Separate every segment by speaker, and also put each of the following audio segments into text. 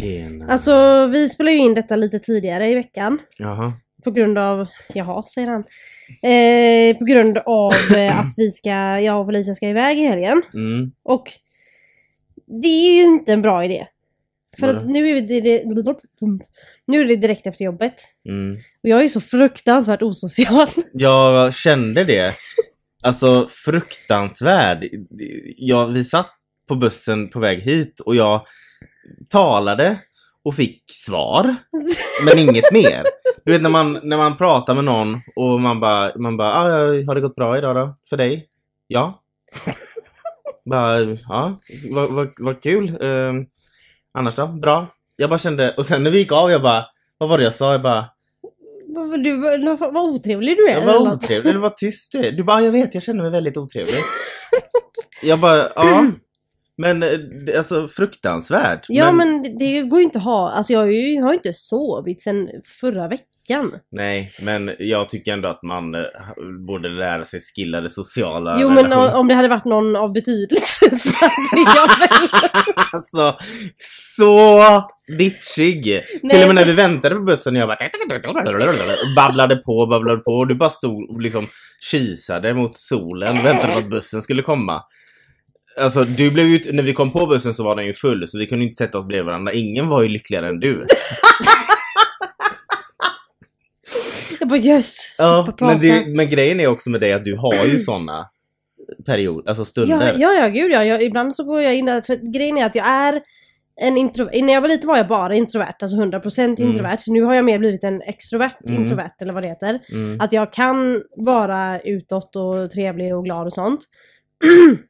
Speaker 1: Tjena.
Speaker 2: Alltså vi spelar ju in detta lite tidigare i veckan.
Speaker 1: Jaha.
Speaker 2: På grund av, jaha säger han. Eh, på grund av eh, att vi ska, jag och Felicia ska iväg i helgen.
Speaker 1: Mm.
Speaker 2: Och det är ju inte en bra idé. För
Speaker 1: Vadå?
Speaker 2: att nu är, det, nu är det direkt efter jobbet.
Speaker 1: Mm.
Speaker 2: Och jag är så fruktansvärt osocial.
Speaker 1: Jag kände det. Alltså fruktansvärd. Jag, vi satt på bussen på väg hit och jag talade och fick svar. Men inget mer. Du vet när man, när man pratar med någon och man bara, man bara ah, har det gått bra idag då? För dig? Ja. bara, ja, vad, vad, vad kul. Eh, annars då? Bra. Jag bara kände, och sen när vi gick av jag bara, vad var det jag sa? Jag bara,
Speaker 2: Varför Du, vad, vad otrevlig du är.
Speaker 1: jag var otrevlig, eller var tyst du är. Du bara, "Ah, jag vet, jag känner mig väldigt otrevlig. jag bara, ja. Men eh, alltså fruktansvärt.
Speaker 2: Ja men, det, det går ju inte att ha, alltså jag, har ju, har inte sovit sen förra veckan.
Speaker 1: Nej, men jag tycker ändå att man eh, borde lära sig skilla det sociala
Speaker 2: Jo men om, det hade varit någon av betydelse så hade jag väl...
Speaker 1: Alltså, så bitchig! Till
Speaker 2: Nej,
Speaker 1: och med när vi väntade på bussen jag bara och babblade på, babblade på och du bara stod och liksom kisade mot solen och väntade på att bussen skulle komma. Alltså du blev ju, när vi kom på bussen så var den ju full så vi kunde inte sätta oss bredvid varandra. Ingen var ju lyckligare än du.
Speaker 2: Jag bara yes,
Speaker 1: Ja, men, det, men grejen är också med dig att du har ju såna perioder, alltså
Speaker 2: ja,
Speaker 1: stunder.
Speaker 2: ja, ja, gud ja. Jag, ibland så går jag in där, för grejen är att jag är en introvert. När jag var liten var jag bara introvert, alltså 100%
Speaker 1: Mm.
Speaker 2: introvert. Nu har jag mer blivit en extrovert
Speaker 1: Mm.
Speaker 2: introvert, eller vad det heter.
Speaker 1: Mm.
Speaker 2: Att jag kan vara utåt och trevlig och glad och sånt.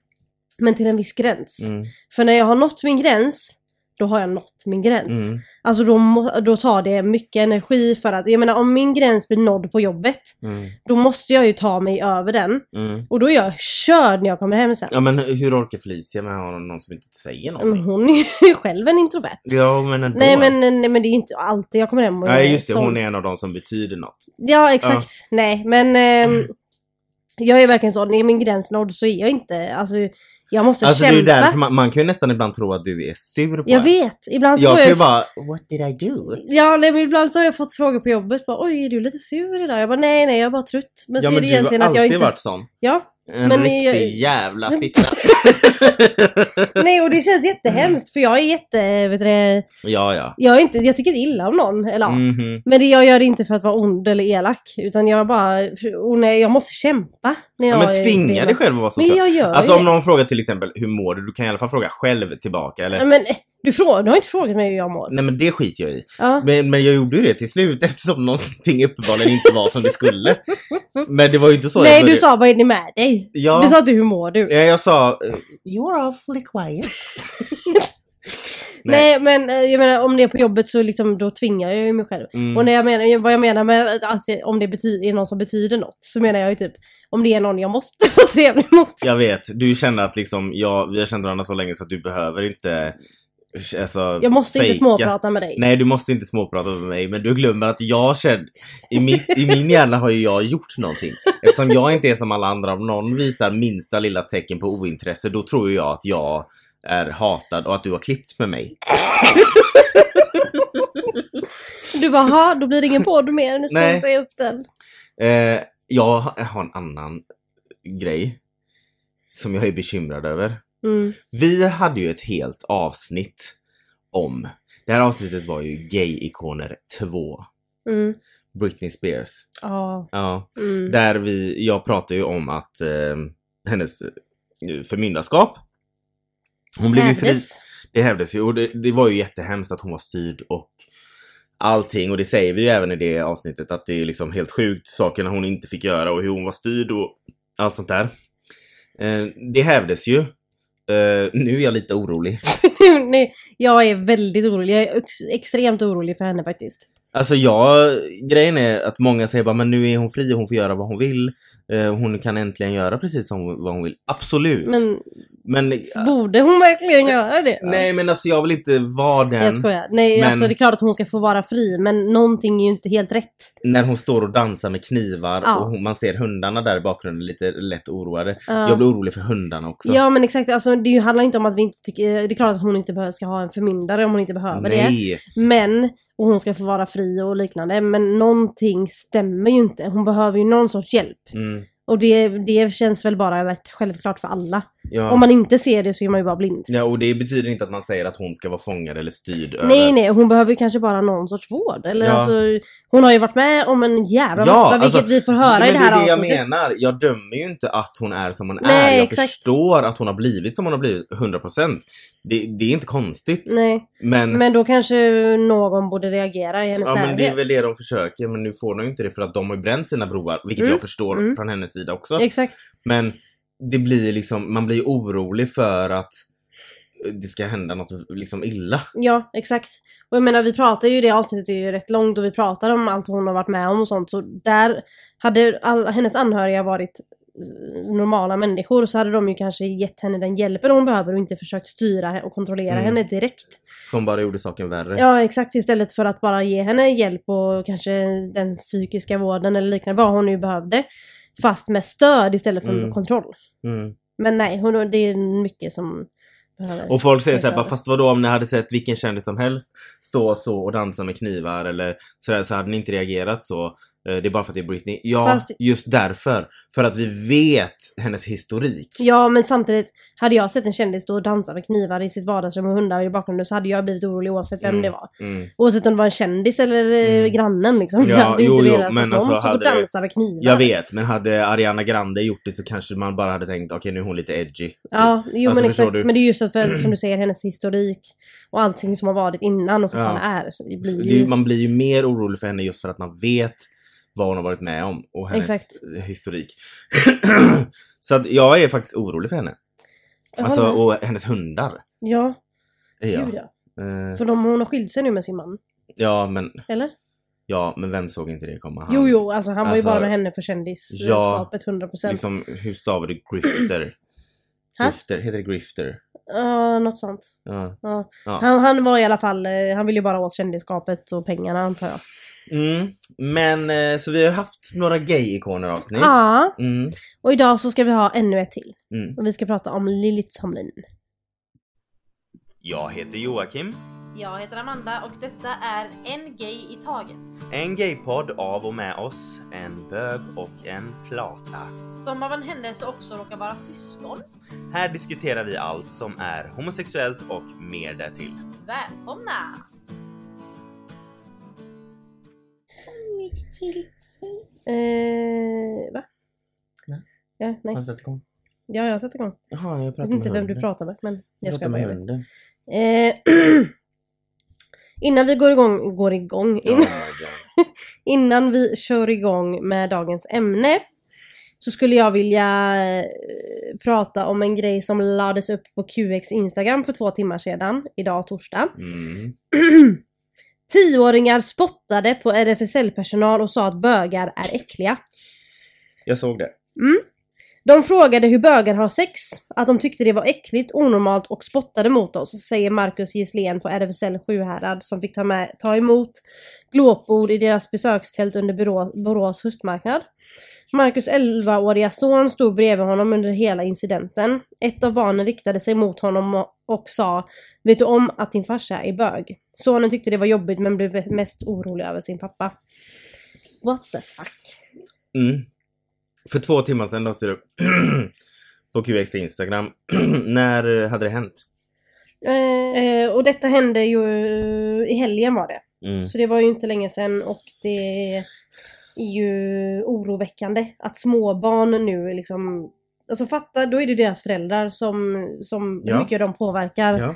Speaker 2: Men till en viss gräns.
Speaker 1: Mm.
Speaker 2: För när jag har nått min gräns, då har jag nått min gräns.
Speaker 1: Mm.
Speaker 2: Alltså då, må, då tar det mycket energi för att, jag menar om min gräns blir nådd på jobbet,
Speaker 1: Mm.
Speaker 2: då måste jag ju ta mig över den.
Speaker 1: Mm.
Speaker 2: Och då är jag körd när jag kommer hem sen.
Speaker 1: Ja men hur orkar Felicia med att ha någon som inte säger
Speaker 2: Men
Speaker 1: någonting?
Speaker 2: hon är ju själv en introvert.
Speaker 1: Ja men ändå.
Speaker 2: Nej men, nej men det är inte alltid jag kommer hem och
Speaker 1: Nej just det,
Speaker 2: sån.
Speaker 1: hon är en av de som betyder något.
Speaker 2: Ja exakt. Nej men ehm, jag är verkligen så, när min gräns nådd så är jag inte, alltså jag måste
Speaker 1: Alltså det är
Speaker 2: kämpa.
Speaker 1: därför man, man kan ju nästan ibland tro att du är sur på
Speaker 2: Jag
Speaker 1: en.
Speaker 2: vet, ibland så
Speaker 1: Jag
Speaker 2: får jag
Speaker 1: bara, what did I do?
Speaker 2: Ja, nej, men ibland så har jag fått frågor på jobbet. Bara, Oj, är du lite sur idag? Jag bara, nej, nej, jag är bara trött. Men
Speaker 1: ja
Speaker 2: så
Speaker 1: men
Speaker 2: är det
Speaker 1: du har
Speaker 2: egentligen
Speaker 1: alltid
Speaker 2: att jag inte...
Speaker 1: varit sån.
Speaker 2: Ja,
Speaker 1: En
Speaker 2: Men
Speaker 1: riktig
Speaker 2: jag-
Speaker 1: jävla fitta.
Speaker 2: nej, och det känns jättehemskt för jag är jätte... Vet du, det,
Speaker 1: ja ja.
Speaker 2: jag, är inte, jag tycker inte illa om någon. Eller, ja.
Speaker 1: Mhm.
Speaker 2: Men det, jag gör det inte för att vara ond eller elak. Utan jag bara... Nej, jag måste kämpa. När jag
Speaker 1: Ja, men tvinga dig själv att vara så
Speaker 2: Men jag gör
Speaker 1: Alltså om någon frågar till exempel hur mår du? Du kan i alla fall fråga själv tillbaka eller?
Speaker 2: Men du, frågar, du har inte frågat mig hur jag mår.
Speaker 1: Nej men det skiter jag i.
Speaker 2: Ja.
Speaker 1: Men, men jag gjorde ju det till slut eftersom någonting uppenbarligen inte var som det skulle. Men det var ju inte så
Speaker 2: Nej, du sa vad är det med dig?
Speaker 1: Ja.
Speaker 2: Du sa inte hur mår du?
Speaker 1: Ja, jag sa... eh, You're awfully quiet.
Speaker 2: Nej. men eh, jag menar om det är på jobbet så liksom, då tvingar jag ju mig själv.
Speaker 1: Mm.
Speaker 2: Och när jag menar, vad jag menar med att alltså, om det betyder, är någon som betyder något så menar jag ju typ om det är någon jag måste vara trevlig mot.
Speaker 1: Jag vet, du känner att liksom, jag, vi har känt varandra så länge så att du behöver inte... Alltså,
Speaker 2: Jag måste inte
Speaker 1: fejka.
Speaker 2: småprata med dig.
Speaker 1: Nej, du måste inte småprata med mig, men du glömmer att jag känner... I, mitt, I min hjärna har ju jag gjort någonting. Eftersom jag inte är som alla andra, om någon visar minsta lilla tecken på ointresse, då tror jag att jag är hatad och att du har klippt med mig.
Speaker 2: Du bara, "Ha, då blir det ingen podd mer, nu ska
Speaker 1: Nej.
Speaker 2: jag säga upp den.
Speaker 1: Eh, jag har en annan grej som jag är bekymrad över.
Speaker 2: Mm.
Speaker 1: Vi hade ju ett helt avsnitt om... Det här avsnittet var ju Gay-ikoner 2.
Speaker 2: Mm.
Speaker 1: Britney Spears.
Speaker 2: Ja.
Speaker 1: Ja.
Speaker 2: Mm.
Speaker 1: Där vi, jag pratade ju om att eh, hennes eh, förmyndarskap. Hon blev ju fri. Det hävdes ju och det, det var ju jättehemskt att hon var styrd och allting och det säger vi ju även i det avsnittet att det är liksom helt sjukt sakerna hon inte fick göra och hur hon var styrd och allt sånt där. Eh, det hävdes ju. Eh, nu är jag lite orolig.
Speaker 2: Nej, jag är väldigt orolig. Jag är ex- extremt orolig för henne faktiskt.
Speaker 1: Alltså jag, grejen är att många säger bara men nu är hon fri och hon får göra vad hon vill. Eh, hon kan äntligen göra precis som vad hon vill. Absolut.
Speaker 2: Men
Speaker 1: Men,
Speaker 2: borde hon verkligen göra det?
Speaker 1: nej men alltså jag vill inte vara den
Speaker 2: Jag skojar. Nej,
Speaker 1: Men-
Speaker 2: alltså det är klart att hon ska få vara fri, men någonting är ju inte helt rätt.
Speaker 1: när hon står och dansar med knivar
Speaker 2: Ja.
Speaker 1: och man ser hundarna där i bakgrunden lite lätt oroade.
Speaker 2: Ja.
Speaker 1: Jag blir orolig för hundarna också.
Speaker 2: Ja men exakt, alltså, det handlar inte om att vi inte tycker, det är klart att hon inte behöver, ska ha en förmyndare om hon inte behöver det.
Speaker 1: Nej.
Speaker 2: Men, och hon ska få vara fri och liknande, men någonting stämmer ju inte. Hon behöver ju någon sorts hjälp.
Speaker 1: Mm.
Speaker 2: Och det, det känns väl bara rätt självklart för alla.
Speaker 1: Ja.
Speaker 2: Om man inte ser det så är man ju bara blind.
Speaker 1: ja, och det betyder inte att man säger att hon ska vara fångad eller styrd
Speaker 2: Nej
Speaker 1: över...
Speaker 2: nej, hon behöver ju kanske bara någon sorts vård. Eller
Speaker 1: Ja.
Speaker 2: alltså, hon har ju varit med om en jävla
Speaker 1: Ja,
Speaker 2: massa, vilket
Speaker 1: alltså,
Speaker 2: vi får höra
Speaker 1: men
Speaker 2: i det här
Speaker 1: det är det jag
Speaker 2: avsnittet.
Speaker 1: menar. Jag dömer ju inte att hon är som hon
Speaker 2: Nej,
Speaker 1: är. Jag
Speaker 2: exakt.
Speaker 1: förstår att hon har blivit som hon har blivit, 100%. Det, det är inte konstigt.
Speaker 2: Nej,
Speaker 1: Men,
Speaker 2: men då kanske någon borde reagera i hennes
Speaker 1: ja, men
Speaker 2: närhet.
Speaker 1: det är väl det de försöker. Men nu får de ju inte det för att de har ju bränt sina broar. Vilket
Speaker 2: Mm,
Speaker 1: jag förstår
Speaker 2: mm.
Speaker 1: från hennes sida också.
Speaker 2: Exakt.
Speaker 1: Men det blir liksom, man blir orolig för att det ska hända något liksom illa.
Speaker 2: Ja, exakt. Och jag menar vi pratar ju, det avsnittet är ju rätt långt och vi pratar om allt hon har varit med om och sånt. Så där hade all, hennes anhöriga varit eh, normala människor så hade de ju kanske gett henne den hjälpen hon behöver och inte försökt styra och kontrollera
Speaker 1: Mm.
Speaker 2: henne direkt.
Speaker 1: Som bara gjorde saken värre.
Speaker 2: Ja exakt, istället för att bara ge henne hjälp och kanske den psykiska vården eller liknande, vad hon nu behövde. Fast med stöd istället för
Speaker 1: Mm.
Speaker 2: kontroll.
Speaker 1: Mm.
Speaker 2: Men nej, hon, det är mycket som behöver...
Speaker 1: Och folk säger såhär, bara, fast vadå om ni hade sett vilken kändis som helst stå så och dansa med knivar eller sådär så hade ni inte reagerat så. Eh, Det är bara för att det är Britney. Ja,
Speaker 2: Fast-
Speaker 1: just därför. För att vi vet hennes historik.
Speaker 2: Ja men samtidigt, hade jag sett en kändis stå och dansa med knivar i sitt vardagsrum och hundar i bakgrunden så hade jag blivit orolig oavsett vem
Speaker 1: Mm.
Speaker 2: det var.
Speaker 1: Mm.
Speaker 2: Oavsett om det var en kändis eller eh,
Speaker 1: Mm.
Speaker 2: grannen liksom.
Speaker 1: Ja,
Speaker 2: jag hade
Speaker 1: jo,
Speaker 2: inte
Speaker 1: jo,
Speaker 2: velat
Speaker 1: men
Speaker 2: att
Speaker 1: alltså
Speaker 2: de stod och dansade med knivar.
Speaker 1: Jag vet, men hade Ariana Grande gjort det så kanske man bara hade tänkt okej nu är hon lite edgy.
Speaker 2: Ja, jo
Speaker 1: Alltså,
Speaker 2: men exakt.
Speaker 1: du?
Speaker 2: Men det är just för, som du säger, hennes historik och allting som har varit innan och fortfarande är. Så det blir
Speaker 1: Det är
Speaker 2: ju...
Speaker 1: ju- Man blir ju mer orolig för henne just för att man vet vad hon har varit med om och hennes
Speaker 2: Exakt.
Speaker 1: historik. så att jag är faktiskt orolig för henne.
Speaker 2: Jag
Speaker 1: Alltså,
Speaker 2: håller
Speaker 1: och hennes hundar.
Speaker 2: Ja,
Speaker 1: jag.
Speaker 2: gud ja.
Speaker 1: Eh,
Speaker 2: För de, hon har skilt sig nu med sin man.
Speaker 1: ja, men,
Speaker 2: Eller?
Speaker 1: ja, men vem såg inte det komma? Han,
Speaker 2: Jo, jo, alltså han var ju
Speaker 1: Alltså,
Speaker 2: bara med henne för kändisskapet 100%.
Speaker 1: Liksom, hur stavar du grifter?
Speaker 2: Ha?
Speaker 1: grifter? Heter det grifter?
Speaker 2: Ja, något sånt.
Speaker 1: Ja.
Speaker 2: Ja.
Speaker 1: Ja.
Speaker 2: Han, han var i alla fall, eh, han ville ju bara åt kändisskapet och pengarna antar jag.
Speaker 1: Mm. Men, eh, så vi har haft några gay-ikoner avsnitt.
Speaker 2: Ja,
Speaker 1: Mm.
Speaker 2: och idag så ska vi ha ännu ett till.
Speaker 1: Mm.
Speaker 2: Och vi ska prata om Lilith Tomlin.
Speaker 1: Jag heter Joakim.
Speaker 2: Jag heter Amanda och detta är En Gay i Taget.
Speaker 1: En gaypodd av och med oss, en bög och en flata.
Speaker 2: Som av en händelse också råkar vara syskon.
Speaker 1: Här diskuterar vi allt som är homosexuellt och mer därtill.
Speaker 2: Välkomna! Eh, va?
Speaker 1: Nej.
Speaker 2: Ja, nej.
Speaker 1: Har du satt igång?
Speaker 2: Ja, jag har satt igång.
Speaker 1: Jaha, jag
Speaker 2: Jag
Speaker 1: pratar
Speaker 2: vet inte vem du pratar med, men jag
Speaker 1: Jag
Speaker 2: ska
Speaker 1: med
Speaker 2: jag
Speaker 1: hunden.
Speaker 2: Eh, innan vi går igång, går igång,
Speaker 1: Oh
Speaker 2: in,
Speaker 1: God.
Speaker 2: innan vi kör igång med dagens ämne så skulle jag vilja eh, prata om en grej som lades upp på QX Instagram för två timmar sedan, idag torsdag.
Speaker 1: Mm.
Speaker 2: Tioåringar spottade på RFSL-personal och sa att bögar är äckliga.
Speaker 1: Jag såg det.
Speaker 2: De frågade hur bögar har sex, att de tyckte det var äckligt, onormalt och spottade mot oss, säger Marcus Gisslén på RFSL Sjuhärad som fick ta, med, ta emot glåpord i deras besökstält under Borås höstmarknad. Marcus 11-åriga son stod bredvid honom under hela incidenten. Ett av barnen riktade sig mot honom och, sa Vet du om att din farsa är bög? Sonen tyckte det var jobbigt men blev mest orolig över sin pappa. What the fuck?
Speaker 1: Mm. För två timmar sedan lades det upp på QX Instagram. När hade det hänt?
Speaker 2: Eh, eh, och detta hände ju i helgen var det.
Speaker 1: Mm.
Speaker 2: Så det var ju inte länge sedan och det är ju oroväckande att småbarn nu liksom Alltså fatta, då är det deras föräldrar som, som
Speaker 1: Ja.
Speaker 2: hur mycket de påverkar
Speaker 1: Ja.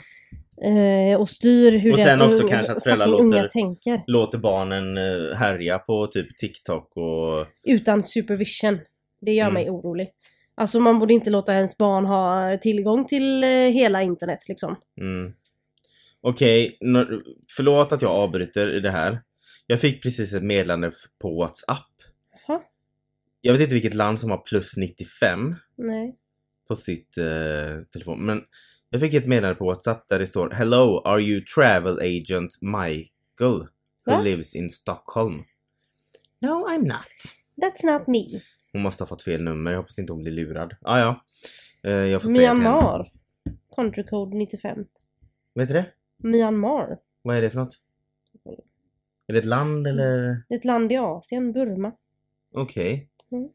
Speaker 2: eh, och styr hur
Speaker 1: Och
Speaker 2: deras
Speaker 1: sen också
Speaker 2: unga-
Speaker 1: kanske att föräldrar låter-
Speaker 2: tänker.
Speaker 1: Låter barnen eh, härja på typ TikTok och...
Speaker 2: Utan supervision. Det gör
Speaker 1: Mm.
Speaker 2: mig orolig. Alltså man borde inte låta ens barn ha tillgång till eh, hela internet liksom.
Speaker 1: Mm. Okej, nå- förlåt att jag avbryter i det här. Jag fick precis ett meddelande på WhatsApp.
Speaker 2: Jaha.
Speaker 1: Jag vet inte vilket land som har plus 95
Speaker 2: Nej.
Speaker 1: på sitt eh, telefon. Men jag fick ett meddelande på WhatsApp där det står Hello, are you travel agent Michael who
Speaker 2: Va?
Speaker 1: lives in Stockholm? No, I'm not.
Speaker 2: That's not me.
Speaker 1: Hon måste ha fått fel nummer. Jag hoppas inte hon blir lurad. Ah, ja. Eh, jag får säga till henne.
Speaker 2: Myanmar. Country code 95.
Speaker 1: Vet du det?
Speaker 2: Myanmar.
Speaker 1: Vad är det för något? Är det ett land eller?
Speaker 2: Det är ett land i Asien, Burma.
Speaker 1: Okej.
Speaker 2: Mm.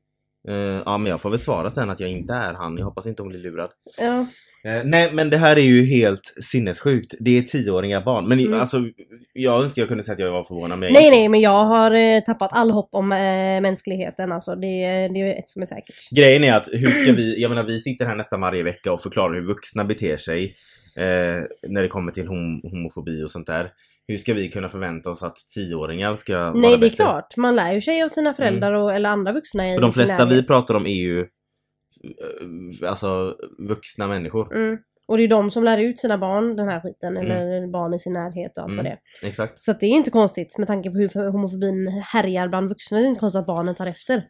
Speaker 1: Eh, ja men jag får väl svara sen att jag inte är han. Jag hoppas inte hon blir lurad.
Speaker 2: Ja.
Speaker 1: Eh, nej men det här är ju helt sinnessjukt. Det är tioåriga barn. Men
Speaker 2: Mm.
Speaker 1: alltså jag önskar jag kunde säga att jag var förvånad men
Speaker 2: Nej, nej, men jag har eh, tappat all hopp om mänskligheten. Alltså, det, det är ett som är säkert.
Speaker 1: Grejen är att hur ska vi, jag menar vi sitter här nästan varje vecka och förklarar hur vuxna beter sig när det kommer till hom homofobi och sånt där. Hur ska vi kunna förvänta oss att tioåringar ska vara
Speaker 2: Nej, det är
Speaker 1: bättre?
Speaker 2: klart. Man lär ju sig av sina föräldrar och, eller andra vuxna i
Speaker 1: För de flesta vi pratar om är ju eh, alltså vuxna människor.
Speaker 2: Mm. Och det är de som lär ut sina barn den här skiten, eller barn i sin närhet och allt vad
Speaker 1: Mm.
Speaker 2: det är.
Speaker 1: Exakt.
Speaker 2: Så det är inte konstigt med tanke på hur homofobin härjar bland vuxna. Det är inte konstigt att barnen tar efter.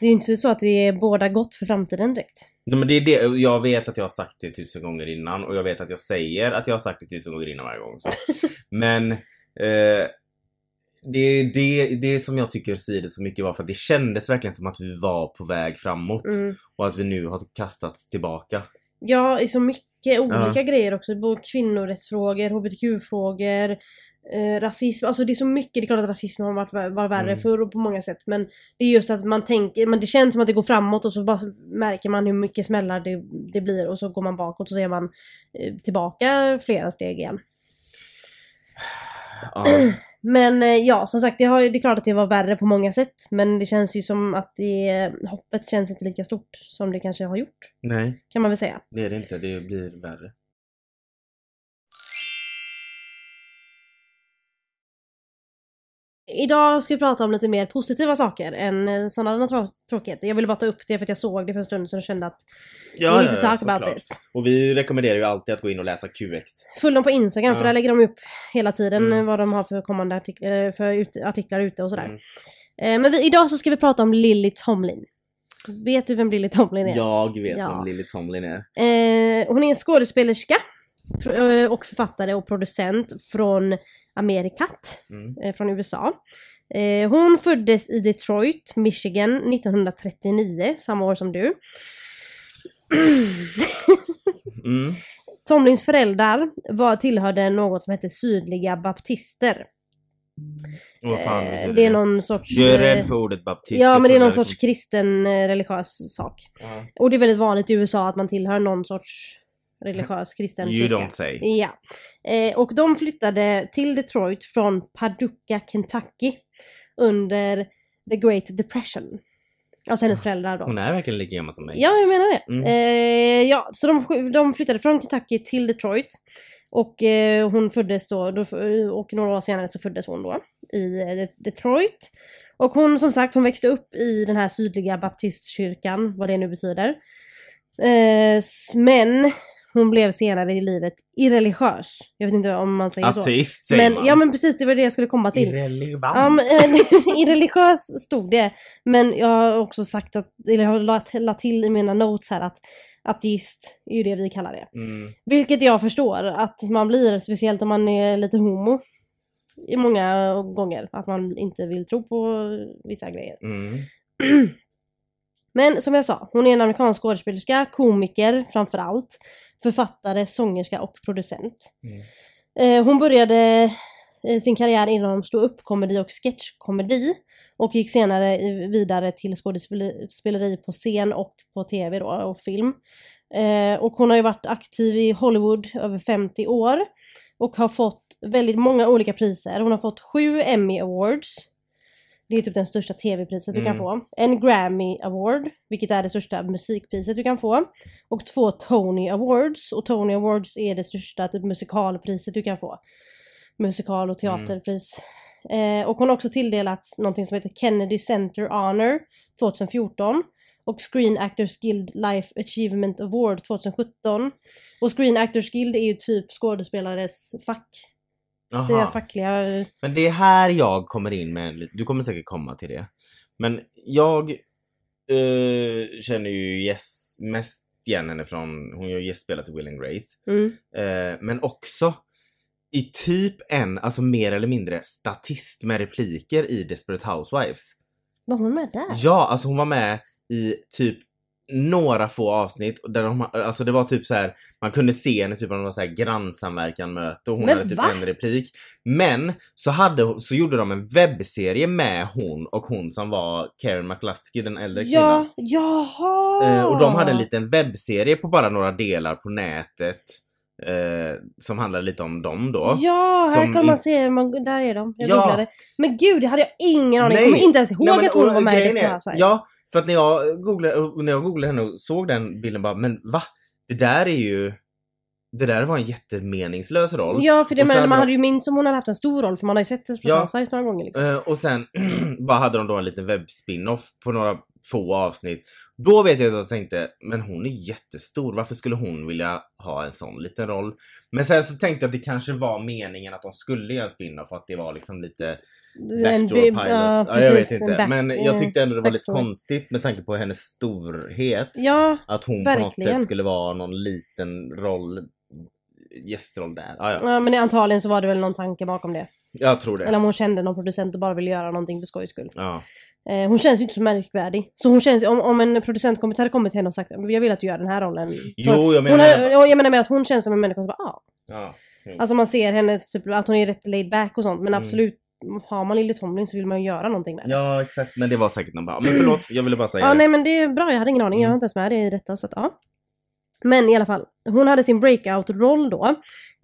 Speaker 2: Det är ju inte så att det är båda gott för framtiden direkt.
Speaker 1: Nej, men det är det, jag vet att jag har sagt det tusen gånger innan och jag vet att jag säger att jag har sagt det tusen gånger innan varje gång. Men eh, det det, det som jag tycker svider så mycket var för att det kändes verkligen som att vi var på väg framåt
Speaker 2: Mm.
Speaker 1: och att vi nu har kastats tillbaka.
Speaker 2: Ja, i så mycket olika grejer också. Både kvinnorättsfrågor, hbtq-frågor, eh, rasism. Alltså det är så mycket. Det är klart att rasism har varit, varit värre
Speaker 1: Mm.
Speaker 2: förr på många sätt. Men det är just att man tänker, men det känns som att det går framåt och så bara märker man hur mycket smällar det, det blir och så går man bakåt och så är man eh, tillbaka flera steg igen.
Speaker 1: Ja,
Speaker 2: Men eh, ja, som sagt, det, har, det är klart att det var värre på många sätt. Men det känns ju som att det, hoppet känns inte lika stort som det kanske har gjort.
Speaker 1: nej,
Speaker 2: Kan man väl säga.
Speaker 1: det är det inte. Det blir värre.
Speaker 2: Idag ska vi prata om lite mer positiva saker än eh, sådana trå- tråkigheter. Jag ville bara ta upp det för att jag såg det för en stund sedan och kände att
Speaker 1: Ja,
Speaker 2: we need to talk about this.
Speaker 1: Och vi rekommenderar ju alltid att gå in och läsa QX.
Speaker 2: Följ dem på Instagram för
Speaker 1: Ja.
Speaker 2: där lägger de upp hela tiden
Speaker 1: Mm.
Speaker 2: vad de har för kommande artiklar, eh, för ut, artiklar ute och sådär.
Speaker 1: Mm.
Speaker 2: Eh, Men vi, idag så ska vi prata om Lily Tomlin. Vet du vem Lily Tomlin är?
Speaker 1: Jag vet
Speaker 2: Ja.
Speaker 1: vem Lily Tomlin är.
Speaker 2: Hon är en skådespelerska och författare och producent från Amerikat,
Speaker 1: Mm.
Speaker 2: eh, från USA. Eh, hon föddes i Detroit, Michigan 1939, samma år som du.
Speaker 1: Mm.
Speaker 2: Tomlins föräldrar var, tillhörde något som hette Sydliga Baptister.
Speaker 1: Vad fan
Speaker 2: Eh,
Speaker 1: betyder
Speaker 2: det är någon sorts...
Speaker 1: Jag är
Speaker 2: eh,
Speaker 1: rädd för ordet baptist.
Speaker 2: Ja, men det är någon sorts kristen eh, religiös sak.
Speaker 1: Ja.
Speaker 2: Och det är väldigt vanligt i USA att man tillhör någon sorts religiös kristen
Speaker 1: You don't say.
Speaker 2: Ja. Eh, och de flyttade till Detroit från Paducah, Kentucky under the Great Depression. Alltså hennes föräldrar då.
Speaker 1: Hon är verkligen lika gammal som mig.
Speaker 2: Ja, jag menar det.
Speaker 1: Mm.
Speaker 2: Eh, ja, så de, de flyttade från Kentucky till Detroit. Och eh, hon föddes då, då, och några år senare så föddes hon då i eh, Detroit. Och hon som sagt, hon växte upp i den här sydliga baptistkyrkan, vad det nu betyder. Eh, men hon blev senare i livet irreligiös. Jag vet inte om man säger så.
Speaker 1: Ateist säger
Speaker 2: Men,
Speaker 1: man.
Speaker 2: ja men precis, det var det jag skulle komma till.
Speaker 1: Irrelevant.
Speaker 2: Ja, men, eh, irreligiös stod det. Men jag har också sagt att, eller jag har lagt lagt till i mina notes här att ateist är ju det vi kallar det.
Speaker 1: Mm.
Speaker 2: Vilket jag förstår att man blir, speciellt om man är lite homo. I många gånger. Att man inte vill tro på vissa grejer.
Speaker 1: Mm.
Speaker 2: Men som jag sa, hon är en amerikansk skådespelerska, komiker framför allt, författare, sångerska och producent.
Speaker 1: Mm.
Speaker 2: Eh, hon började eh, sin karriär inom stå-upp-komedi och sketchkomedi och gick senare vidare till skådespeleri på scen och på tv då, och film. Eh, och hon har ju varit aktiv i Hollywood över 50 år och har fått väldigt många olika priser. Hon har fått sju Emmy Awards. Det är typ den största tv-priset du kan
Speaker 1: Mm.
Speaker 2: få. En Grammy Award, vilket är det största musikpriset du kan få. Och två Tony Awards. Och Tony Awards är det största typ, musikalpriset du kan få. Musikal och teaterpris. Eh, och hon har också tilldelats någonting som heter Kennedy Center Honor 2014. Och Screen Actors Guild Life Achievement Award 2017. Och Screen Actors Guild är ju typ skådespelares fack.
Speaker 1: Jaha.
Speaker 2: Deras fackliga...
Speaker 1: Men det är här jag kommer in med en Du kommer säkert komma till det. Men jag eh, känner ju yes, mest igen henne från, hon har ju gästspelat i Will and Grace.
Speaker 2: Mm.
Speaker 1: Eh, men också i typ en, alltså mer eller mindre statist med repliker i Desperate Housewives.
Speaker 2: Var hon med där?
Speaker 1: Ja, alltså hon var med i typ några få avsnitt där de, alltså det var typ så här man kunde se henne typ om det var så här grannsamverkan möte och hon
Speaker 2: Men
Speaker 1: hade typ
Speaker 2: va?
Speaker 1: en replik. Men så hade, så gjorde de en webbserie med hon och hon som var Karen McLusky, den äldre kvinnan.
Speaker 2: Ja, jaha!
Speaker 1: Eh, och de hade en liten webbserie på bara några delar på nätet. Eh, som handlade lite om dem då.
Speaker 2: Ja, här kan man se, man, där är de. Jag
Speaker 1: Ja.
Speaker 2: googlade. Men gud, det hade jag ingen aning. Jag
Speaker 1: Nej.
Speaker 2: kommer inte ens ihåg
Speaker 1: Nej, men-
Speaker 2: att hon
Speaker 1: och
Speaker 2: var med i
Speaker 1: grejen
Speaker 2: Desperate
Speaker 1: är-
Speaker 2: Housewives.
Speaker 1: Ja, för att när jag googlade, när jag googlade henne och såg den bilden bara, men va? Det där är ju... Det där var en jättemeningslös roll.
Speaker 2: Ja, för det, men, man
Speaker 1: de-
Speaker 2: hade ju minst som hon hade haft en stor roll för man har ju sett Desperate
Speaker 1: Ja.
Speaker 2: Housewives några gånger liksom.
Speaker 1: Eh, och sen bara hade de då en liten webbspin-off på några få avsnitt. Då vet jag att jag tänkte, men hon är jättestor, varför skulle hon vilja ha en sån liten roll? Men sen så tänkte jag att det kanske var meningen att de skulle göra en spin-off, att det var liksom lite backdoor pilot.
Speaker 2: ja,
Speaker 1: Ja, jag vet inte.
Speaker 2: back-
Speaker 1: men jag tyckte ändå det var lite konstigt med tanke på hennes storhet.
Speaker 2: Ja,
Speaker 1: Att hon på något
Speaker 2: verkligen.
Speaker 1: sätt skulle vara någon liten roll, gästroll där. Ja, ja.
Speaker 2: ja, men antagligen så var det väl någon tanke bakom det.
Speaker 1: Jag tror det.
Speaker 2: Eller om hon kände någon producent och bara ville göra någonting för skojs skull.
Speaker 1: Ja.
Speaker 2: Eh, hon känns ju inte så märkvärdig. Så hon känns, om, om en producent kommit, hade kommit till henne och sagt jag vill att du gör den här rollen.
Speaker 1: Jo, jag
Speaker 2: hon
Speaker 1: menar...
Speaker 2: är, ja, jag menar med att hon känns som en människa som bara ah.
Speaker 1: Ja. jo.
Speaker 2: Alltså man ser hennes, typ, att hon är rätt laid back och sånt. Men
Speaker 1: Mm.
Speaker 2: absolut, har man Lily Tomlin så vill man ju göra någonting med det.
Speaker 1: Ja, exakt. Men det var säkert någon bara, men förlåt, jag ville bara säga
Speaker 2: Ja,
Speaker 1: det.
Speaker 2: nej men det är bra. Jag hade ingen aning. Jag
Speaker 1: Mm.
Speaker 2: har inte ens med det i detta. Så att, ja. Men i alla fall. Hon hade sin breakout-roll då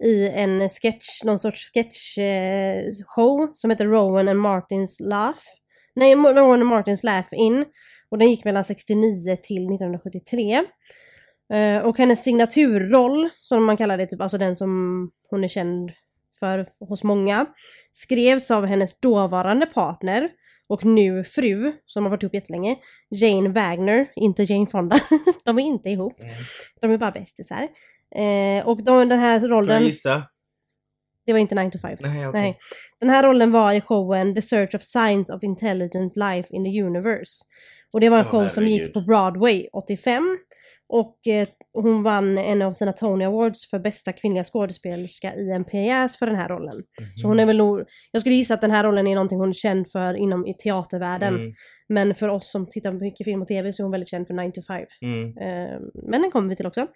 Speaker 2: i en sketch, någon sorts sketch-show eh, som heter Rowan and Martins Laugh. Nej, Rowan and Martins Laugh In. Och den gick mellan 69 till 1973. Eh, och hennes signaturroll, som man kallar det, typ, alltså den som hon är känd för hos många, skrevs av hennes dåvarande partner och nu fru, som har varit ihop jättelänge, Jane Wagner, inte Jane Fonda. de är inte ihop.
Speaker 1: Mm.
Speaker 2: De är bara bästisar. Eh, och de, den här
Speaker 1: Får
Speaker 2: rollen,
Speaker 1: jag gissa?
Speaker 2: det var inte 9 to 5.
Speaker 1: Nej, okej.
Speaker 2: Nej. Den här rollen var i showen The Search of Signs of Intelligent Life in the Universe. Och det var en
Speaker 1: Åh,
Speaker 2: show som gick på Broadway 85. Och eh, hon vann en av sina Tony Awards för bästa kvinnliga skådespelerska i en pjäs för den här rollen. Så hon är väl nog, jag skulle gissa att den här rollen är någonting hon är känd för inom i teatervärlden.
Speaker 1: Mm,
Speaker 2: Men för oss som tittar på mycket film och tv så är hon väldigt känd för 9 to 5.
Speaker 1: mm.
Speaker 2: Eh, men den kommer vi till också.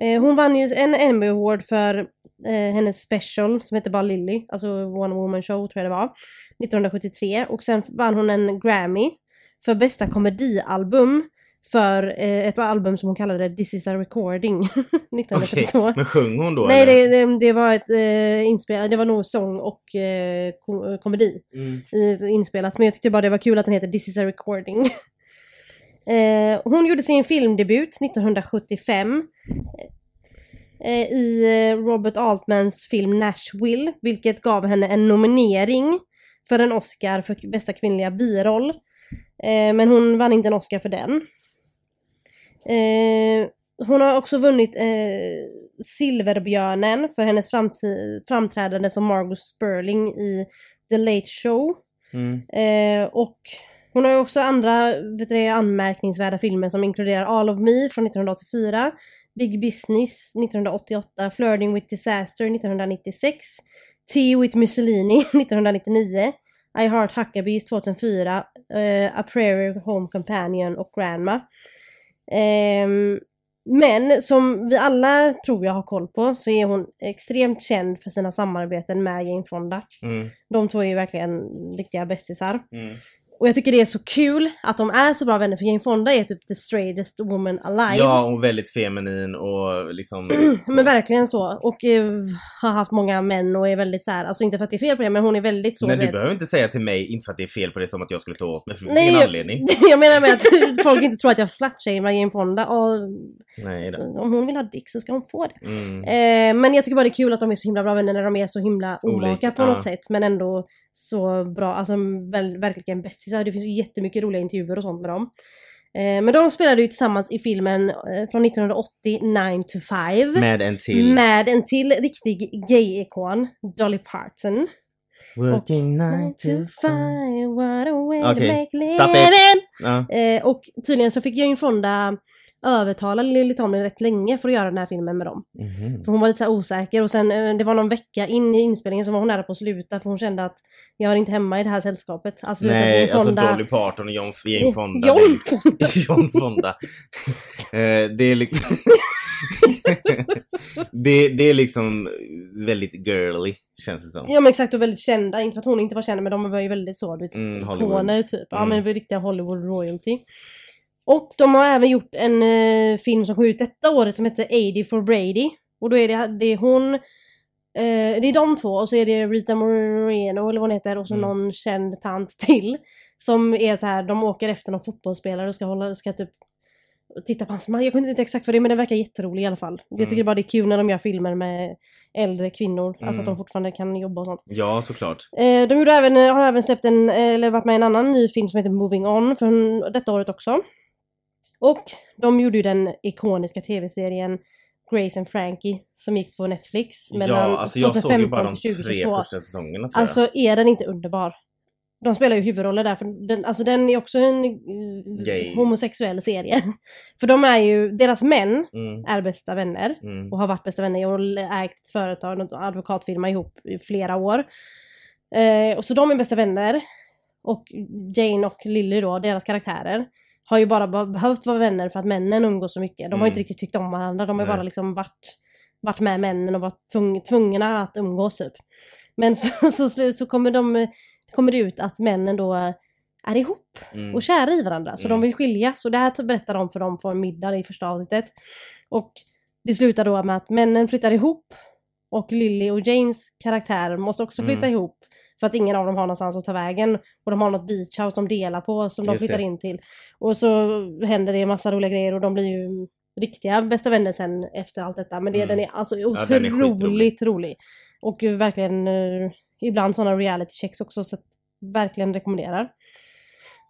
Speaker 2: Eh, hon vann ju en Emmy Award för eh, hennes special som heter bara Lily, alltså One Woman Show tror jag det var, 1973. Och sen vann hon en Grammy för bästa komedialbum för eh, ett album som hon kallade This is a recording 1972.
Speaker 1: Okej, men sjöng hon då
Speaker 2: Nej, det, det, det var ett eh, inspelat, det var nog sång och eh, ko- komedi
Speaker 1: Mm.
Speaker 2: i- inspelat. Men jag tyckte bara det var kul att den heter This is a recording. eh, hon gjorde sin filmdebut 1975 eh, i eh, Robert Altmans film Nashville, vilket gav henne en nominering för en Oscar för bästa kvinnliga biroll. Men hon vann inte en Oscar för den. Eh, hon har också vunnit eh, Silverbjörnen för hennes framträdande som Margot Sperling i The Late Show.
Speaker 1: Mm.
Speaker 2: Eh, och hon har ju också andra vet du, anmärkningsvärda filmer som inkluderar All of Me från 1984, Big Business 1988, Flirting with Disaster 1996, Tea with Mussolini 1999, I Heart Huckabees 2004, eh, A Prairie Home Companion och Grandma. Ehm, men som vi alla tror jag har koll på så är hon extremt känd för sina samarbeten med Jane Fonda.
Speaker 1: Mm.
Speaker 2: De två är ju verkligen riktiga bästisar.
Speaker 1: Mm.
Speaker 2: Och jag tycker det är så kul att de är så bra vänner för Jane Fonda är typ the straightest woman alive.
Speaker 1: Ja, och väldigt feminin och liksom...
Speaker 2: Men verkligen så. Och eh, har haft många män och är väldigt så här, alltså inte för att det är fel på det men hon är väldigt så
Speaker 1: Men du
Speaker 2: vet-
Speaker 1: behöver inte säga till mig, inte för att det är fel på det som att jag skulle ta åt mig, för
Speaker 2: Nej,
Speaker 1: ingen
Speaker 2: jag-
Speaker 1: anledning.
Speaker 2: jag menar med att folk inte tror att jag slutshamear Jane Fonda. Och
Speaker 1: Nej då.
Speaker 2: om hon vill ha dick så ska hon få det.
Speaker 1: Mm.
Speaker 2: Eh, men jag tycker bara det är kul att de är så himla bra vänner när de är så himla olika
Speaker 1: Olika,
Speaker 2: på
Speaker 1: ja.
Speaker 2: något sätt. Men ändå så bra, alltså väl, verkligen bästisar. Det finns ju jättemycket roliga intervjuer och sånt med dem. Eh, men de spelade ju tillsammans i filmen eh, från 1980, 9 to 5.
Speaker 1: Med en till.
Speaker 2: Med en till riktig gay-ikon, Dolly Parton.
Speaker 1: Working nine to five.
Speaker 2: five, what a way to
Speaker 1: Okej,
Speaker 2: make living.
Speaker 1: Ja.
Speaker 2: Eh, och tydligen så fick Jane Fonda övertala Lily Tomlin rätt länge för att göra den här filmen med dem.
Speaker 1: Mhm.
Speaker 2: För hon var lite så osäker och sen eh, det var någon vecka in i inspelningen så var hon nära på att sluta för hon kände att jag är inte hemma i det här sällskapet. Alltså,
Speaker 1: Nej, alltså
Speaker 2: Fonda-
Speaker 1: Dolly Parton och John, Jane Fonda.
Speaker 2: John
Speaker 1: det-
Speaker 2: Fonda.
Speaker 1: John Fonda. Eh, det är liksom... det, det är liksom väldigt girly, känns det som.
Speaker 2: Ja men exakt och väldigt kända, inte för att hon inte var känd men de var ju väldigt så, du vet,
Speaker 1: Mm, Hollywood.
Speaker 2: ikoner typ. Ja
Speaker 1: Mm.
Speaker 2: men riktiga Hollywood royalty. Och de har även gjort en eh, film som kom ut detta året som heter 80 for Brady. Och då är det, det är hon, eh, det är de två och så är det Rita Moreno eller vad hon heter och så
Speaker 1: Mm.
Speaker 2: någon känd tant till. Som är så här, de åker efter någon fotbollsspelare och ska hålla, ska typ titta på hans man. Jag kommer inte exakt vad det är men den verkar jätterolig i alla fall. Jag tycker
Speaker 1: Mm.
Speaker 2: bara det är kul när de gör filmer med äldre kvinnor. Alltså att
Speaker 1: Mm.
Speaker 2: de fortfarande kan jobba och sånt.
Speaker 1: Ja, såklart.
Speaker 2: Eh, de gjorde även, eh, har även släppt en, eh, eller varit med i en annan ny film som heter Moving On för detta året också. Och de gjorde ju den ikoniska tv-serien Grace and Frankie som gick på Netflix mellan
Speaker 1: Ja, alltså jag såg ju
Speaker 2: 2015
Speaker 1: bara de
Speaker 2: till
Speaker 1: tre
Speaker 2: 2022.
Speaker 1: första säsongerna tror
Speaker 2: Alltså är den inte underbar? De spelar ju huvudroller där, för den, alltså den är också en
Speaker 1: Gay.
Speaker 2: homosexuell serie. för de är ju, deras män.
Speaker 1: Mm,
Speaker 2: är bästa vänner
Speaker 1: mm.
Speaker 2: och har varit bästa vänner och ägt ett företag, en advokatfirma ihop i flera år. Eh, och så de är bästa vänner. Och Jane och Lily då, deras karaktärer, har ju bara be- behövt vara vänner för att männen umgås så mycket. De har
Speaker 1: Mm.
Speaker 2: inte riktigt tyckt om varandra, de har
Speaker 1: Nej.
Speaker 2: bara liksom varit, varit med männen och varit tvung, tvungna att umgås typ. Men så, så, så, så kommer, de, kommer det ut att männen då är ihop
Speaker 1: Mm.
Speaker 2: och kära i varandra. Så
Speaker 1: Mm.
Speaker 2: de vill skiljas. Och det här berättar de för dem på en middag i första avsnittet. Och det slutar då med att männen flyttar ihop. Och Lily och Janes karaktär måste också flytta
Speaker 1: Mm.
Speaker 2: ihop. För att ingen av dem har någonstans att ta vägen. Och de har något beachhouse de delar på som de
Speaker 1: Just
Speaker 2: flyttar
Speaker 1: det.
Speaker 2: in till. Och så händer det en massa roliga grejer och de blir ju riktiga bästa vänner sen efter allt detta. Men det,
Speaker 1: Mm.
Speaker 2: den är alltså
Speaker 1: är
Speaker 2: otroligt
Speaker 1: skitrolig.
Speaker 2: rolig. Och verkligen eh, ibland sådana reality checks också. Så att, verkligen rekommenderar.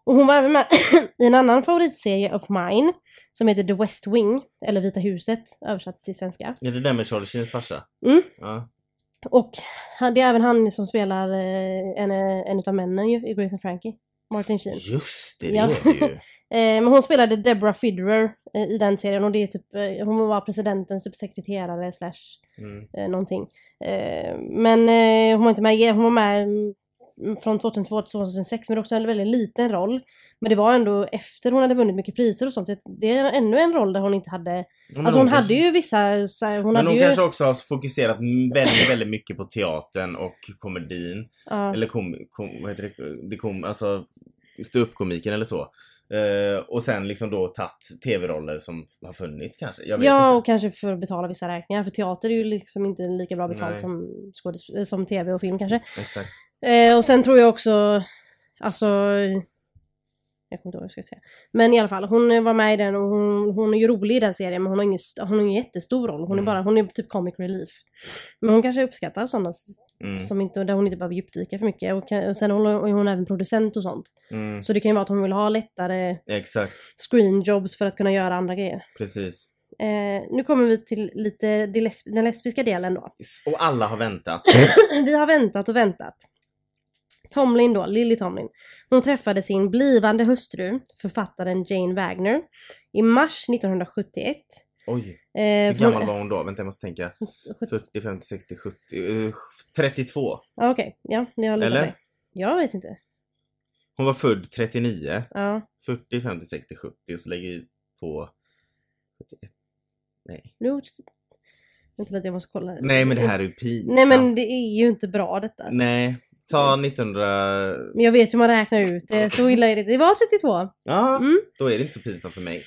Speaker 2: Och hon var även med i en annan favoritserie of mine som heter The West Wing, eller Vita huset översatt till svenska.
Speaker 1: Är det den med Charlie Sheens farsa?
Speaker 2: Mm.
Speaker 1: Ja.
Speaker 2: Och han- det är även han som spelar eh, en, eh, en utav männen ju, i Grace and Frankie. Martin Sheen.
Speaker 1: Just det, det
Speaker 2: Ja.
Speaker 1: är det ju.
Speaker 2: Eh, men hon spelade Deborah Fidderer eh, i den serien och det är typ, hon var presidentens typ sekreterare slash
Speaker 1: Mm.
Speaker 2: någonting. Men hon var inte med, hon var med mm, från 2002 till 2006 men också en väldigt liten roll. Men det var ändå efter hon hade vunnit mycket priser och sånt. Så det är ännu en roll där hon inte hade...
Speaker 1: Men
Speaker 2: Alltså hon
Speaker 1: kanske-
Speaker 2: hade ju vissa... Här, hon
Speaker 1: Men
Speaker 2: hade
Speaker 1: hon
Speaker 2: ju...
Speaker 1: kanske också har fokuserat väldigt, väldigt mycket på teatern och komedin.
Speaker 2: ja.
Speaker 1: Eller kom, kom, vad heter det? det kom, alltså ståuppkomiken eller så. Eh, och sen liksom då tagit tv-roller som har funnits kanske.
Speaker 2: Ja,
Speaker 1: inte.
Speaker 2: och kanske för att betala vissa räkningar. För teater är ju liksom inte lika bra betalt
Speaker 1: Nej.
Speaker 2: som, som tv och film kanske.
Speaker 1: Exakt.
Speaker 2: Eh, och sen tror jag också, alltså... Jag kommer inte ihåg vad jag ska säga. Men i alla fall, hon var med i den och hon, hon är ju rolig i den serien men hon har ingen, hon har ingen jättestor roll. Hon är
Speaker 1: Mm.
Speaker 2: bara, hon är typ comic relief. Men hon kanske uppskattar sådana
Speaker 1: Mm.
Speaker 2: som inte, där hon inte behöver djupdyka för mycket. Och, kan, och sen är hon även producent och sånt.
Speaker 1: Mm.
Speaker 2: Så det kan ju vara att hon vill ha lättare
Speaker 1: Exakt,
Speaker 2: screenjobs för att kunna göra andra grejer.
Speaker 1: precis.
Speaker 2: Eh, nu kommer vi till lite den lesbiska delen då.
Speaker 1: Och alla har väntat.
Speaker 2: Vi har väntat och väntat. Tomlin då, Lily Tomlin. Hon träffade sin blivande hustru, författaren Jane Wagner, i mars 1971.
Speaker 1: Oj,
Speaker 2: Eh,
Speaker 1: hur
Speaker 2: hon-
Speaker 1: gammal var hon då? Vänta, jag måste tänka. 40, 50, 60, 70, eh, 32.
Speaker 2: Ja, Okej, ja, ni har
Speaker 1: Eller?
Speaker 2: mig. Jag vet inte.
Speaker 1: Hon var född 39.
Speaker 2: Ja,
Speaker 1: 40, 50, 60, 70 och så lägger vi på 71. Nej.
Speaker 2: nu... Vänta lite, jag måste kolla.
Speaker 1: Nej men det här är ju pinsamt.
Speaker 2: Nej men det är ju inte bra detta.
Speaker 1: Nej. Ta 1900...
Speaker 2: Men jag vet hur man räknar ut det, så illa är det Det var 32.
Speaker 1: Ja,
Speaker 2: Mm.
Speaker 1: då är det inte så pinsamt för mig.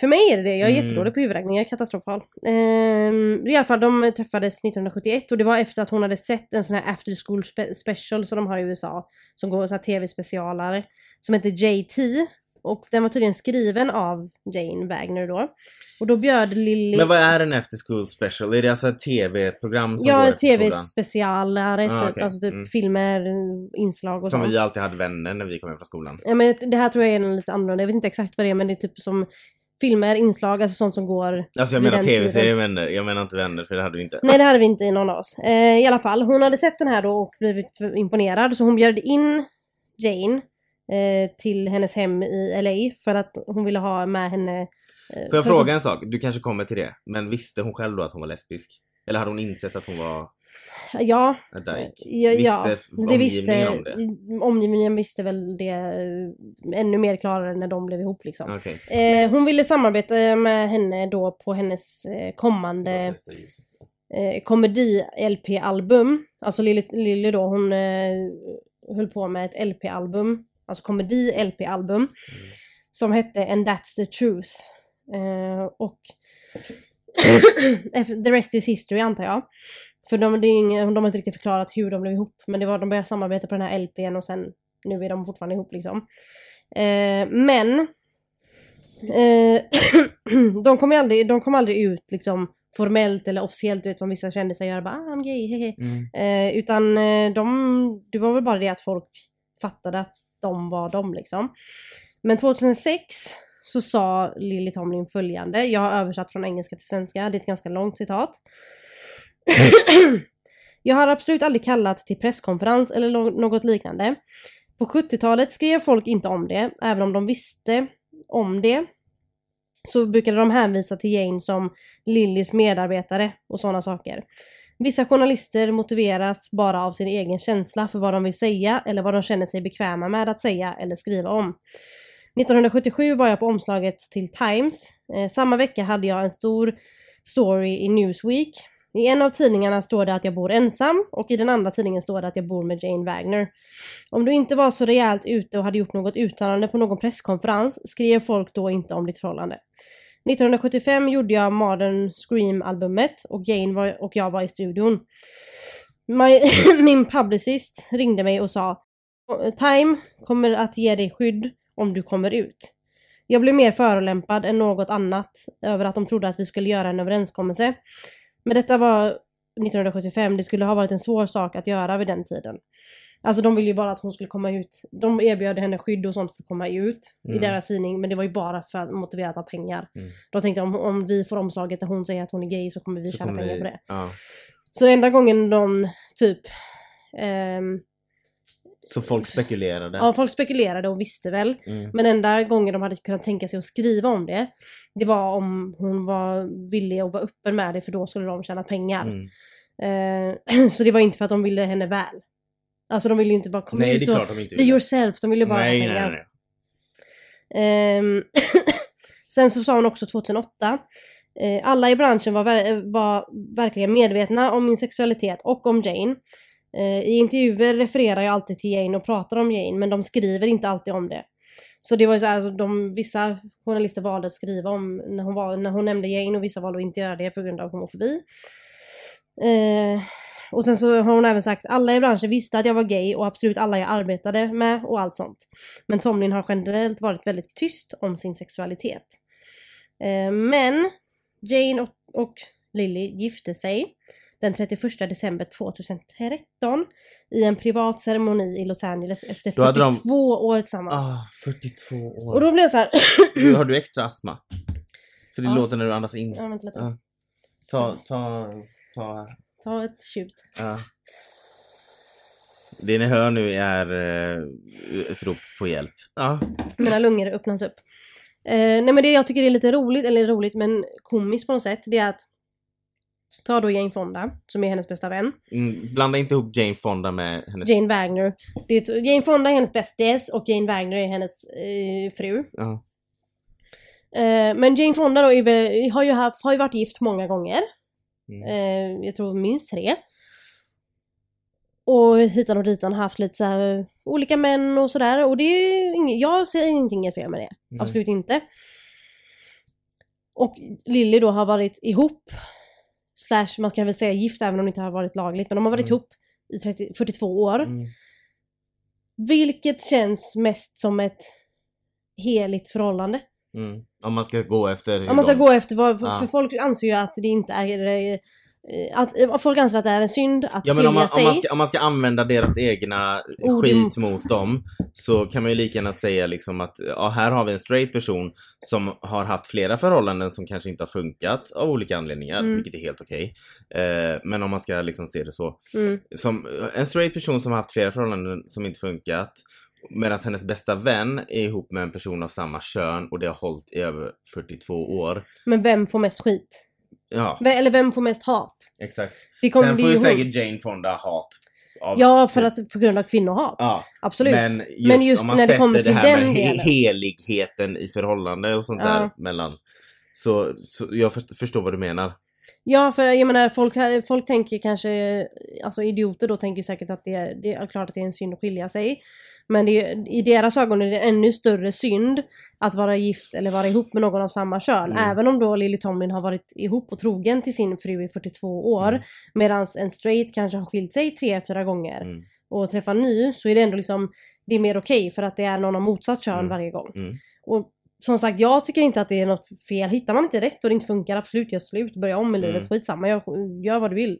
Speaker 2: För mig är det det, jag är
Speaker 1: Mm.
Speaker 2: jättedålig på huvudräkning, jag är katastrofal. Ehm, I alla fall, de träffades 1971 och det var efter att hon hade sett en sån här after school spe- special som de har i USA. Som går så här tv-specialare. Som heter JT. Och den var tydligen skriven av Jane Wagner då. Och då bjöd Lily...
Speaker 1: Men vad är en after school special? Är det alltså ett tv-program som
Speaker 2: Ja, tv-specialare,
Speaker 1: Ah,
Speaker 2: typ.
Speaker 1: okej.
Speaker 2: Alltså typ
Speaker 1: Mm.
Speaker 2: filmer, inslag och
Speaker 1: Som
Speaker 2: sånt.
Speaker 1: vi alltid hade vänner när vi kom hem från skolan.
Speaker 2: Ja men det här tror jag är lite annorlunda, jag vet inte exakt vad det är men det är typ som filmer, inslag, alltså sånt som går
Speaker 1: Alltså jag menar tv-serien Vänner. Jag menar inte Vänner för det hade vi inte.
Speaker 2: Nej det hade vi inte i någon av oss. Eh, I alla fall, hon hade sett den här då och blivit imponerad så hon bjöd in Jane till hennes hem i LA för att hon ville ha med henne. Eh,
Speaker 1: Får jag fråga en sak? Du kanske kommer till det. Men visste hon själv då att hon var lesbisk? Eller hade hon insett att hon var
Speaker 2: ja, ja,
Speaker 1: Visste
Speaker 2: ja,
Speaker 1: f-
Speaker 2: det visste,
Speaker 1: om det?
Speaker 2: Omgivningen visste väl det eh, ännu mer klarare när de blev ihop liksom.
Speaker 1: Okej.
Speaker 2: Eh, hon ville samarbeta med henne då på hennes eh, kommande eh, komedi-LP-album. Alltså Lily, Lily då, hon eh, höll på med ett LP-album, alltså komedi-LP-album. Som hette And That's the Truth. Eh, och the rest is history antar jag. För de, det är ingen, de har inte riktigt förklarat hur de blev ihop. Men det var, de började samarbeta på den här LPn och sen nu är de fortfarande ihop liksom. Eh, men eh, de kom aldrig, de kom aldrig ut liksom formellt eller officiellt ut som vissa kändisar gör. Bara, ah, I'm gay, hehe.
Speaker 1: Mm.
Speaker 2: Eh, utan eh, de, det var väl bara det att folk fattade att de var de liksom. Men 2006 så sa Lily Tomlin följande, jag har översatt från engelska till svenska, det är ett ganska långt citat. jag har absolut aldrig kallat till presskonferens eller något liknande. På 70-talet skrev folk inte om det, även om de visste om det. Så brukade de hänvisa till Jane som Lillys medarbetare och sådana saker. Vissa journalister motiveras bara av sin egen känsla för vad de vill säga eller vad de känner sig bekväma med att säga eller skriva om. 1977 var jag på omslaget till Times. Eh, samma vecka hade jag en stor story i Newsweek. I en av tidningarna står det att jag bor ensam och i den andra tidningen står det att jag bor med Jane Wagner. Om du inte var så rejält ute och hade gjort något uttalande på någon presskonferens skrev folk då inte om ditt förhållande. 1975 gjorde jag Modern Scream-albumet och Jane var, och jag var i studion. My, min publicist ringde mig och sa Time kommer att ge dig skydd om du kommer ut. Jag blev mer förolämpad än något annat över att de trodde att vi skulle göra en överenskommelse. Men detta var 1975, det skulle ha varit en svår sak att göra vid den tiden. Alltså de ville ju bara att hon skulle komma ut. De erbjöd henne skydd och sånt för att komma ut i
Speaker 1: Mm.
Speaker 2: deras tidning, men det var ju bara för att motiverat av pengar.
Speaker 1: Mm.
Speaker 2: De tänkte om, om vi får omslaget där hon säger att hon är gay så kommer vi
Speaker 1: Så
Speaker 2: tjäna
Speaker 1: kommer
Speaker 2: pengar
Speaker 1: vi-
Speaker 2: på det.
Speaker 1: Ja.
Speaker 2: Så enda gången de typ ehm,
Speaker 1: Så folk spekulerade?
Speaker 2: Ja, folk spekulerade och visste väl.
Speaker 1: Mm.
Speaker 2: Men enda gången de hade kunnat tänka sig att skriva om det, det var om hon var villig att vara öppen med det för då skulle de tjäna pengar.
Speaker 1: Mm.
Speaker 2: Eh, så det var inte för att de ville henne väl. Alltså de ville ju inte bara komma
Speaker 1: Nej,
Speaker 2: ut
Speaker 1: det är
Speaker 2: och...
Speaker 1: klart de inte
Speaker 2: Be
Speaker 1: vill.
Speaker 2: yourself, de ville ju bara
Speaker 1: nej, nej, nej.
Speaker 2: Ehm, sen så sa hon också 2008. Eh, alla i branschen var, ver- var verkligen medvetna om min sexualitet och om Jane. Eh, I intervjuer refererar jag alltid till Jane och pratar om Jane men de skriver inte alltid om det. Så det var ju så här, alltså, de, vissa journalister valde att skriva om när hon, var, när hon nämnde Jane och vissa valde att inte göra det på grund av homofobi. Eh, och sen så har hon även sagt alla i branschen visste att jag var gay och absolut alla jag arbetade med och allt sånt. Men Tomlin har generellt varit väldigt tyst om sin sexualitet. Eh, men Jane och, och Lily gifte sig den 31 december 2013 i en privat ceremoni i Los Angeles efter
Speaker 1: Då hade
Speaker 2: 42
Speaker 1: de-
Speaker 2: år tillsammans.
Speaker 1: Ah, 42 år.
Speaker 2: Och då blev jag så här.
Speaker 1: Du, har du extra astma? För det
Speaker 2: Ja.
Speaker 1: låter när du andas in.
Speaker 2: ja, vänta lite.
Speaker 1: Ja. Ta, ta, ta.
Speaker 2: Ta ett tjut.
Speaker 1: Ja. Det ni hör nu är eh, ett rop på hjälp. Ja.
Speaker 2: Mina lungor öppnas upp. Eh, nej men det jag tycker är lite roligt, eller roligt men komiskt på något sätt, det är att Ta då Jane Fonda, som är hennes bästa vän.
Speaker 1: Mm, blanda inte ihop Jane Fonda med hennes...
Speaker 2: Jane Wagner. Det är, Jane Fonda är hennes bästis och Jane Wagner är hennes eh, fru.
Speaker 1: Ja.
Speaker 2: Eh, men Jane Fonda då är, har, ju haft, har ju varit gift många gånger.
Speaker 1: Mm.
Speaker 2: Eh, jag tror minst tre. Och hitan och ditan haft lite så här, eh, olika män och sådär. Och det är inget, jag ser ingenting fel med det.
Speaker 1: Nej.
Speaker 2: Absolut inte. Och Lilly då har varit ihop, slash man kan väl säga gift även om det inte har varit lagligt, men de har varit
Speaker 1: Mm.
Speaker 2: ihop i 30, 42 år.
Speaker 1: Mm.
Speaker 2: Vilket känns mest som ett heligt förhållande.
Speaker 1: Mm. Om man ska gå efter hur
Speaker 2: Om man ska
Speaker 1: de-
Speaker 2: gå efter vad, för,
Speaker 1: Ja.
Speaker 2: för folk anser ju att det inte är eh, att eh, folk anser att det är en synd att
Speaker 1: Ja men om man,
Speaker 2: sig.
Speaker 1: om, man ska, om man ska använda deras egna
Speaker 2: Ord
Speaker 1: skit mot dem så kan man ju lika gärna säga liksom att ja, här har vi en straight person som har haft flera förhållanden som kanske inte har funkat av olika anledningar,
Speaker 2: Mm.
Speaker 1: vilket är helt okej. Eh, men om man ska liksom se det så.
Speaker 2: Mm.
Speaker 1: Som en straight person som har haft flera förhållanden som inte funkat medan hennes bästa vän är ihop med en person av samma kön och det har hållit i över 42 år.
Speaker 2: Men vem får mest skit?
Speaker 1: Ja,
Speaker 2: V- Eller vem får mest hat?
Speaker 1: exakt.
Speaker 2: Det kommer
Speaker 1: Sen
Speaker 2: det
Speaker 1: får ju
Speaker 2: hon.
Speaker 1: säkert Jane Fonda hat. av-
Speaker 2: Ja, för
Speaker 1: typ-
Speaker 2: att på grund av kvinnohat.
Speaker 1: Ja,
Speaker 2: Absolut.
Speaker 1: Men just,
Speaker 2: Men just
Speaker 1: om man
Speaker 2: när det
Speaker 1: sätter
Speaker 2: kommer
Speaker 1: det
Speaker 2: till
Speaker 1: här
Speaker 2: den
Speaker 1: med
Speaker 2: delen.
Speaker 1: heligheten i förhållande och sånt
Speaker 2: Ja.
Speaker 1: där mellan. Så, så jag först- förstår vad du menar.
Speaker 2: Ja, för jag menar folk, folk tänker kanske, alltså idioter då tänker säkert att det är, det är klart att det är en synd att skilja sig. Men är, i deras ögon är det ännu större synd att vara gift eller vara ihop med någon av samma kön.
Speaker 1: Mm.
Speaker 2: Även om då Lily Tomlin har varit ihop och trogen till sin fru i 42 år.
Speaker 1: Mm.
Speaker 2: Medan en straight kanske har skilt sig tre, fyra gånger.
Speaker 1: Mm.
Speaker 2: Och träffar ny så är det ändå liksom, det är mer okej för att det är någon av motsatt kön
Speaker 1: Mm.
Speaker 2: varje gång.
Speaker 1: Mm.
Speaker 2: Och som sagt, jag tycker inte att det är något fel. Hittar man inte rätt och det inte funkar, absolut gör slut. Börja om med livet,
Speaker 1: Mm.
Speaker 2: skitsamma. Gör, gör vad du vill.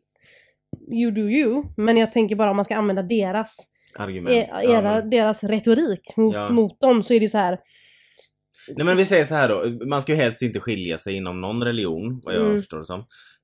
Speaker 2: You do you. Men jag tänker bara om man ska använda deras,
Speaker 1: Argument.
Speaker 2: e-
Speaker 1: Ja,
Speaker 2: era,
Speaker 1: men-
Speaker 2: retorik retorik mot,
Speaker 1: Ja.
Speaker 2: mot dem så är det så här.
Speaker 1: Nej men vi säger så här då, man ska ju helst inte skilja sig inom någon religion, vad jag
Speaker 2: Mm.
Speaker 1: förstår det som.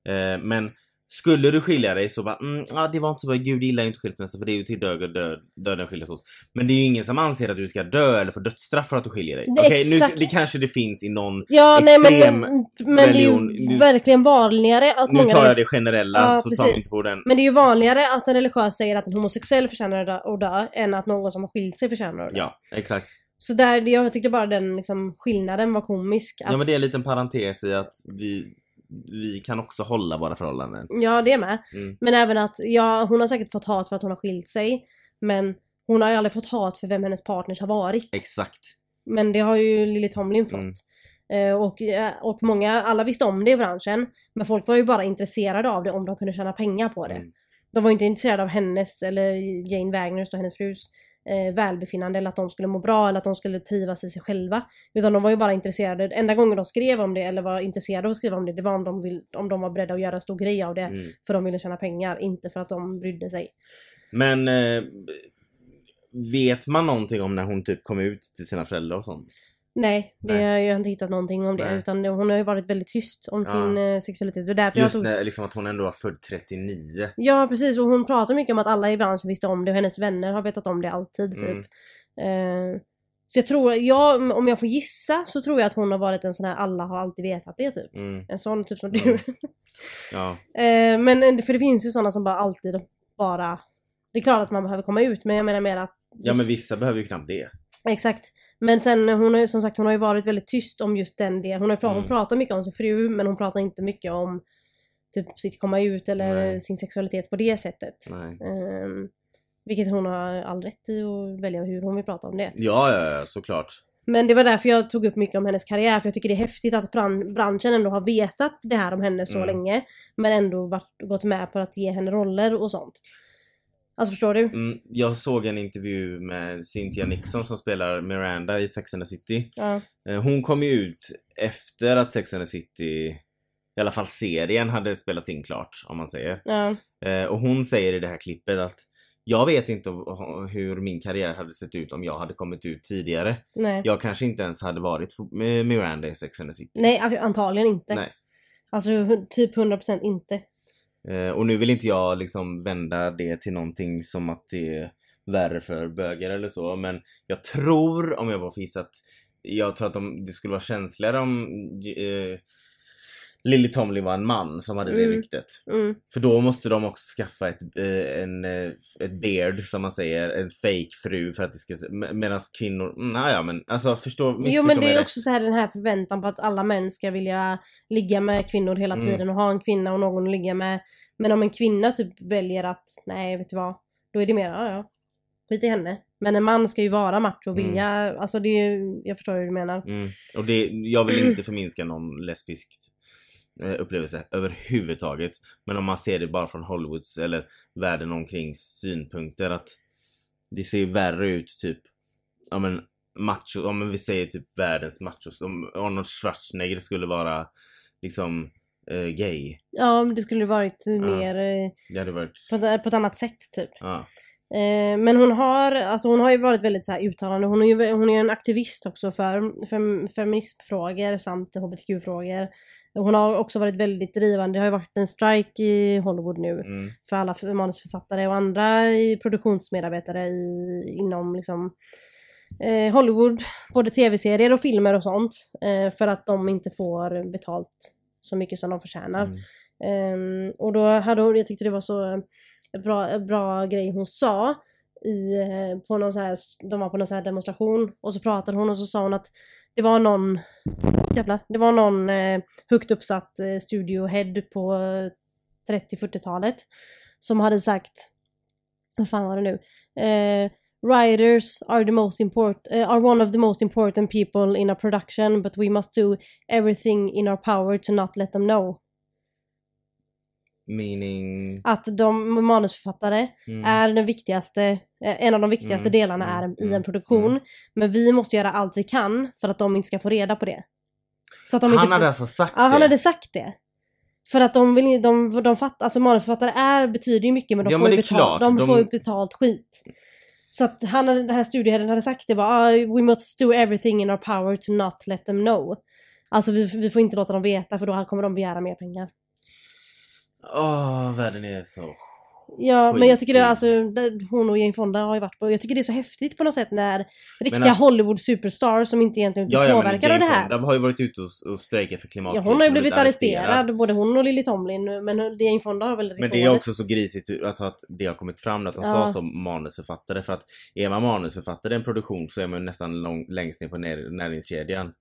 Speaker 1: Eh, men skulle du skilja dig så bara, mm, ja det var inte så bra, gud gillar ju inte skilsmässa för det är ju till död, död, döden skiljas åt. Men det är ju ingen som anser att du ska dö eller få dödsstraff för att du skiljer dig.
Speaker 2: Nej,
Speaker 1: Okej, nu,
Speaker 2: exakt.
Speaker 1: det kanske det finns i någon,
Speaker 2: Ja, nej
Speaker 1: Extrem
Speaker 2: men, men det är
Speaker 1: religion.
Speaker 2: ju
Speaker 1: Nu-
Speaker 2: verkligen vanligare att
Speaker 1: nu
Speaker 2: många...
Speaker 1: tar jag det generella
Speaker 2: Ja,
Speaker 1: så tar vi
Speaker 2: precis.
Speaker 1: inte på den.
Speaker 2: Men det är ju vanligare att en religiös säger att en homosexuell förtjänar att dö än att någon som har skilt sig förtjänar att dö.
Speaker 1: Ja, exakt.
Speaker 2: Så där, jag tyckte bara den liksom, skillnaden var komisk. Att,
Speaker 1: Ja men det är en liten parentes i att vi, vi kan också hålla våra förhållanden.
Speaker 2: ja, det med.
Speaker 1: Mm.
Speaker 2: Men även att, ja, hon har säkert fått hat för att hon har skilt sig. Men hon har ju aldrig fått hat för vem hennes partners har varit.
Speaker 1: Exakt.
Speaker 2: Men det har ju Lily Tomlin fått.
Speaker 1: Mm.
Speaker 2: Eh, och, och många, alla visste om det i branschen. Men folk var ju bara intresserade av det om de kunde tjäna pengar på det.
Speaker 1: Mm.
Speaker 2: De var inte intresserade av hennes eller Jane Wagners och hennes frus eh, välbefinnande eller att de skulle må bra eller att de skulle trivas i sig själva. Utan de var ju bara intresserade, enda gången de skrev om det eller var intresserade av att skriva om det, det var om de, vill, om de var beredda att göra en stor grej av det.
Speaker 1: Mm.
Speaker 2: För de ville tjäna pengar, inte för att de brydde sig.
Speaker 1: Men eh, vet man någonting om när hon typ kom ut till sina föräldrar och sånt?
Speaker 2: Nej, det,
Speaker 1: Nej.
Speaker 2: jag har inte hittat någonting om det.
Speaker 1: Nej.
Speaker 2: Utan hon har ju varit väldigt tyst om
Speaker 1: Ja.
Speaker 2: sin eh, sexualitet. Är därför jag
Speaker 1: Just
Speaker 2: tog...
Speaker 1: när, liksom att hon ändå var född 39.
Speaker 2: Ja precis, och hon pratar mycket om att alla i branschen visste om det och hennes vänner har vetat om det alltid typ.
Speaker 1: Mm.
Speaker 2: Eh, så jag tror, jag, om jag får gissa så tror jag att hon har varit en sån här alla har alltid vetat det typ.
Speaker 1: Mm.
Speaker 2: En sån typ som
Speaker 1: Mm.
Speaker 2: du.
Speaker 1: Ja.
Speaker 2: Eh, men för det finns ju såna som bara alltid bara... Det är klart att man behöver komma ut men jag menar mer att...
Speaker 1: ja men vissa behöver ju knappt det.
Speaker 2: Exakt. Men sen hon har ju som sagt hon har ju varit väldigt tyst om just den delen. Hon, har ju pra-
Speaker 1: Mm.
Speaker 2: hon pratar mycket om sin fru men hon pratar inte mycket om typ sitt komma ut eller
Speaker 1: Nej.
Speaker 2: sin sexualitet på det sättet. Ehm, vilket hon har all rätt i att välja hur hon vill prata om det.
Speaker 1: Ja, ja, ja, såklart.
Speaker 2: Men det var därför jag tog upp mycket om hennes karriär för jag tycker det är häftigt att bran- branschen ändå har vetat det här om henne så
Speaker 1: Mm.
Speaker 2: länge. Men ändå varit, gått med på att ge henne roller och sånt. Alltså förstår du?
Speaker 1: Mm, jag såg en intervju med Cynthia Nixon som spelar Miranda i Sex and the City.
Speaker 2: Ja.
Speaker 1: Eh, Hon kom ju ut efter att Sex and the City, i alla fall serien, hade spelats in klart, om man säger.
Speaker 2: Ja.
Speaker 1: Eh, Och hon säger i det här klippet att jag vet inte hur min karriär hade sett ut om jag hade kommit ut tidigare.
Speaker 2: Nej.
Speaker 1: Jag kanske inte ens hade varit med Miranda i Sex and the City.
Speaker 2: Nej, antagligen inte.
Speaker 1: Nej.
Speaker 2: Alltså typ 100% inte.
Speaker 1: Eh, och nu vill inte jag liksom vända det till någonting som att det är värre för bögar eller så. Men jag tror, om jag bara får gissa, att jag tror att de, det skulle vara känsligare om eh, Lily Tomlin var en man som hade det
Speaker 2: Mm.
Speaker 1: ryktet.
Speaker 2: Mm.
Speaker 1: För då måste de också skaffa ett, eh, en, eh, ett beard som man säger, en fake fru för att det ska, medan kvinnor, mm, ja men alltså förstå,
Speaker 2: Jo men det är också så här den här förväntan på att alla män ska vilja ligga med kvinnor hela
Speaker 1: Mm.
Speaker 2: tiden och ha en kvinna och någon att ligga med. Men om en kvinna typ väljer att, nej vet du vad, då är det mer, ja ja, skit i henne. Men en man ska ju vara macho och
Speaker 1: Mm.
Speaker 2: vilja, alltså det är ju, jag förstår hur du menar.
Speaker 1: Mm. Och det, jag vill
Speaker 2: Mm.
Speaker 1: inte förminska någon lesbisk upplevelse överhuvudtaget. Men om man ser det bara från Hollywoods eller världen omkring synpunkter att det ser ju värre ut typ, ja men macho, om vi säger typ världens machos, om Arnold Schwarzenegger skulle vara liksom eh, gay.
Speaker 2: Ja, det skulle varit mer eh,
Speaker 1: varit...
Speaker 2: på, ett- på ett annat sätt typ.
Speaker 1: Ja.
Speaker 2: Eh, men hon har, alltså hon har ju varit väldigt så här uttalande. Hon är ju hon är en aktivist också för fem, feminismfrågor samt hbtq-frågor. Hon har också varit väldigt drivande. Det har ju varit en strike i Hollywood nu
Speaker 1: Mm.
Speaker 2: för alla manusförfattare och andra produktionsmedarbetare i, inom liksom, eh, Hollywood, både tv-serier och filmer och sånt. Eh, för att de inte får betalt så mycket som de förtjänar.
Speaker 1: Mm.
Speaker 2: Ehm, och då hade hon, jag tyckte det var så bra, bra grej hon sa i, eh, på någon så här, de var på någon så här demonstration och så pratade hon och så sa hon att det var någon, jävlar, det var någon eh, högt uppsatt eh, studiohead på eh, 30-40-talet som hade sagt, vad fan var det nu? Eh, Writers are the most important, eh, are one of the most important people in a production but we must do everything in our power to not let them know.
Speaker 1: Meaning...
Speaker 2: Att de manusförfattare
Speaker 1: Mm.
Speaker 2: är den viktigaste, eh, en av de viktigaste
Speaker 1: Mm,
Speaker 2: delarna
Speaker 1: mm,
Speaker 2: är i
Speaker 1: mm,
Speaker 2: en produktion.
Speaker 1: mm.
Speaker 2: Men vi måste göra allt vi kan för att de inte ska få reda på det. Så att de
Speaker 1: Han
Speaker 2: inte...
Speaker 1: hade alltså sagt
Speaker 2: Ja, han
Speaker 1: det?
Speaker 2: hade sagt det. För att de vill de, de fattar, alltså manusförfattare är, betyder ju mycket men de
Speaker 1: Ja,
Speaker 2: får
Speaker 1: men
Speaker 2: ju betalt, de,
Speaker 1: de-
Speaker 2: får ju betalt skit. Så att han den här studieherren hade sagt det bara, ah, we must do everything in our power to not let them know. Alltså vi, vi får inte låta dem veta för då kommer de begära mer pengar.
Speaker 1: Åh, världen är så...
Speaker 2: Ja, men jag tycker det, alltså, hon och Jane Fonda har ju varit på, jag tycker det är så häftigt på något sätt när riktiga
Speaker 1: alltså-
Speaker 2: Hollywood superstars som inte egentligen blir
Speaker 1: Ja, ja,
Speaker 2: påverkade av det här.
Speaker 1: Fonda har ju varit ute och, och strejkat för
Speaker 2: Ja,
Speaker 1: klimatkrisen
Speaker 2: hon har ju blivit arresterad, både hon och Lily Tomlin, men Jane Fonda har väl
Speaker 1: Men det är också så grisigt alltså att det har kommit fram att de
Speaker 2: Ja.
Speaker 1: sa som manusförfattare för att är man manusförfattare i en produktion så är man nästan lång, längst ner på när, näringskedjan.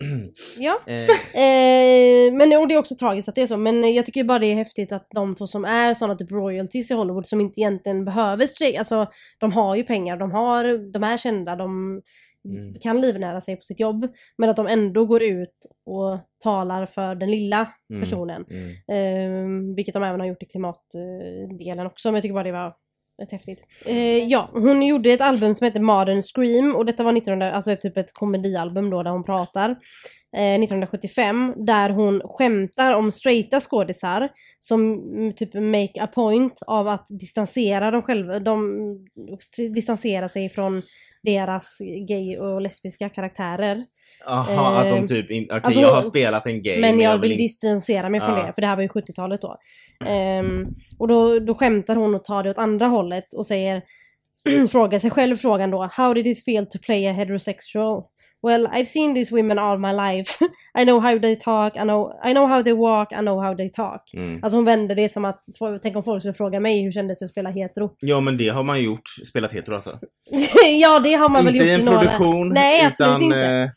Speaker 2: Ja.
Speaker 1: Eh,
Speaker 2: Eh, men och det är också tragiskt att det är så, men jag tycker bara det är häftigt att de två som är sådana typ royalties i Hollywood som inte egentligen behöver strejka, alltså de har ju pengar, de, har, de är kända, de
Speaker 1: Mm.
Speaker 2: kan livnära sig på sitt jobb, men att de ändå går ut och talar för den lilla
Speaker 1: Mm.
Speaker 2: personen.
Speaker 1: mm.
Speaker 2: Eh, vilket de även har gjort i klimatdelen också, men jag tycker bara det var rätt häftigt. Eh, ja, hon gjorde ett album som heter Modern Scream och detta var 1900, alltså typ ett komedialbum då där hon pratar. Eh, 1975, där hon skämtar om straighta skådisar som typ make a point av att distansera dem själva, de distanserar sig från deras gay och lesbiska karaktärer.
Speaker 1: Aha, att
Speaker 2: Eh,
Speaker 1: de typ in, okej
Speaker 2: alltså
Speaker 1: jag har spelat en gay
Speaker 2: Men jag vill
Speaker 1: inte-
Speaker 2: distansera mig från
Speaker 1: Ja.
Speaker 2: det, för det här var ju 70-talet då. Ehm, och då, då skämtar hon och tar det åt andra hållet och säger, frågar sig själv frågan då, How did it feel to play a heterosexual? Well, I've seen these women all my life. I know how they talk, I know, I know how they walk, I know how they talk.
Speaker 1: Mm.
Speaker 2: Alltså hon vände det som att, tänk om folk skulle fråga mig hur kändes det att spela hetero?
Speaker 1: Ja men det har man gjort, spelat hetero alltså.
Speaker 2: ja, det har man väl
Speaker 1: inte
Speaker 2: gjort
Speaker 1: i en
Speaker 2: några...
Speaker 1: produktion
Speaker 2: Nej, absolut
Speaker 1: utan
Speaker 2: inte.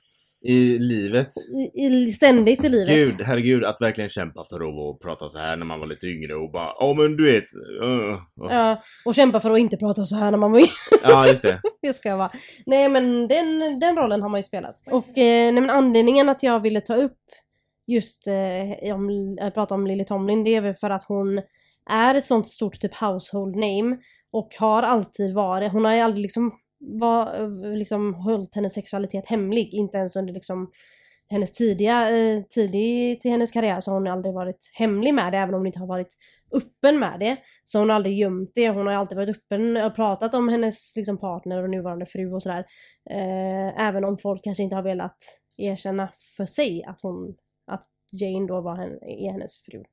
Speaker 1: Eh, i livet.
Speaker 2: I, i, ständigt i livet.
Speaker 1: Gud, herregud, att verkligen kämpa för att prata så här när man var lite yngre och bara Ja men du vet. Uh, uh.
Speaker 2: Ja, och kämpa för att inte prata så här när man var
Speaker 1: ja just det.
Speaker 2: Det ska jag vara. Nej men den, den rollen har man ju spelat. Och eh, nej, men anledningen att jag ville ta upp just eh, om, äh, prata om Lily Tomlin det är väl för att hon är ett sånt stort typ household name och har alltid varit, hon har ju aldrig liksom, var, eh, liksom hållit hennes sexualitet hemlig, inte ens under liksom hennes tidiga, eh, tidigt i hennes karriär så har hon aldrig varit hemlig med det även om hon inte har varit öppen med det. Så hon har aldrig gömt det, hon har alltid varit öppen och pratat om hennes liksom, partner och nuvarande fru och sådär. Eh, även om folk kanske inte har velat erkänna för sig att hon, att Jane då var henne, är hennes fru.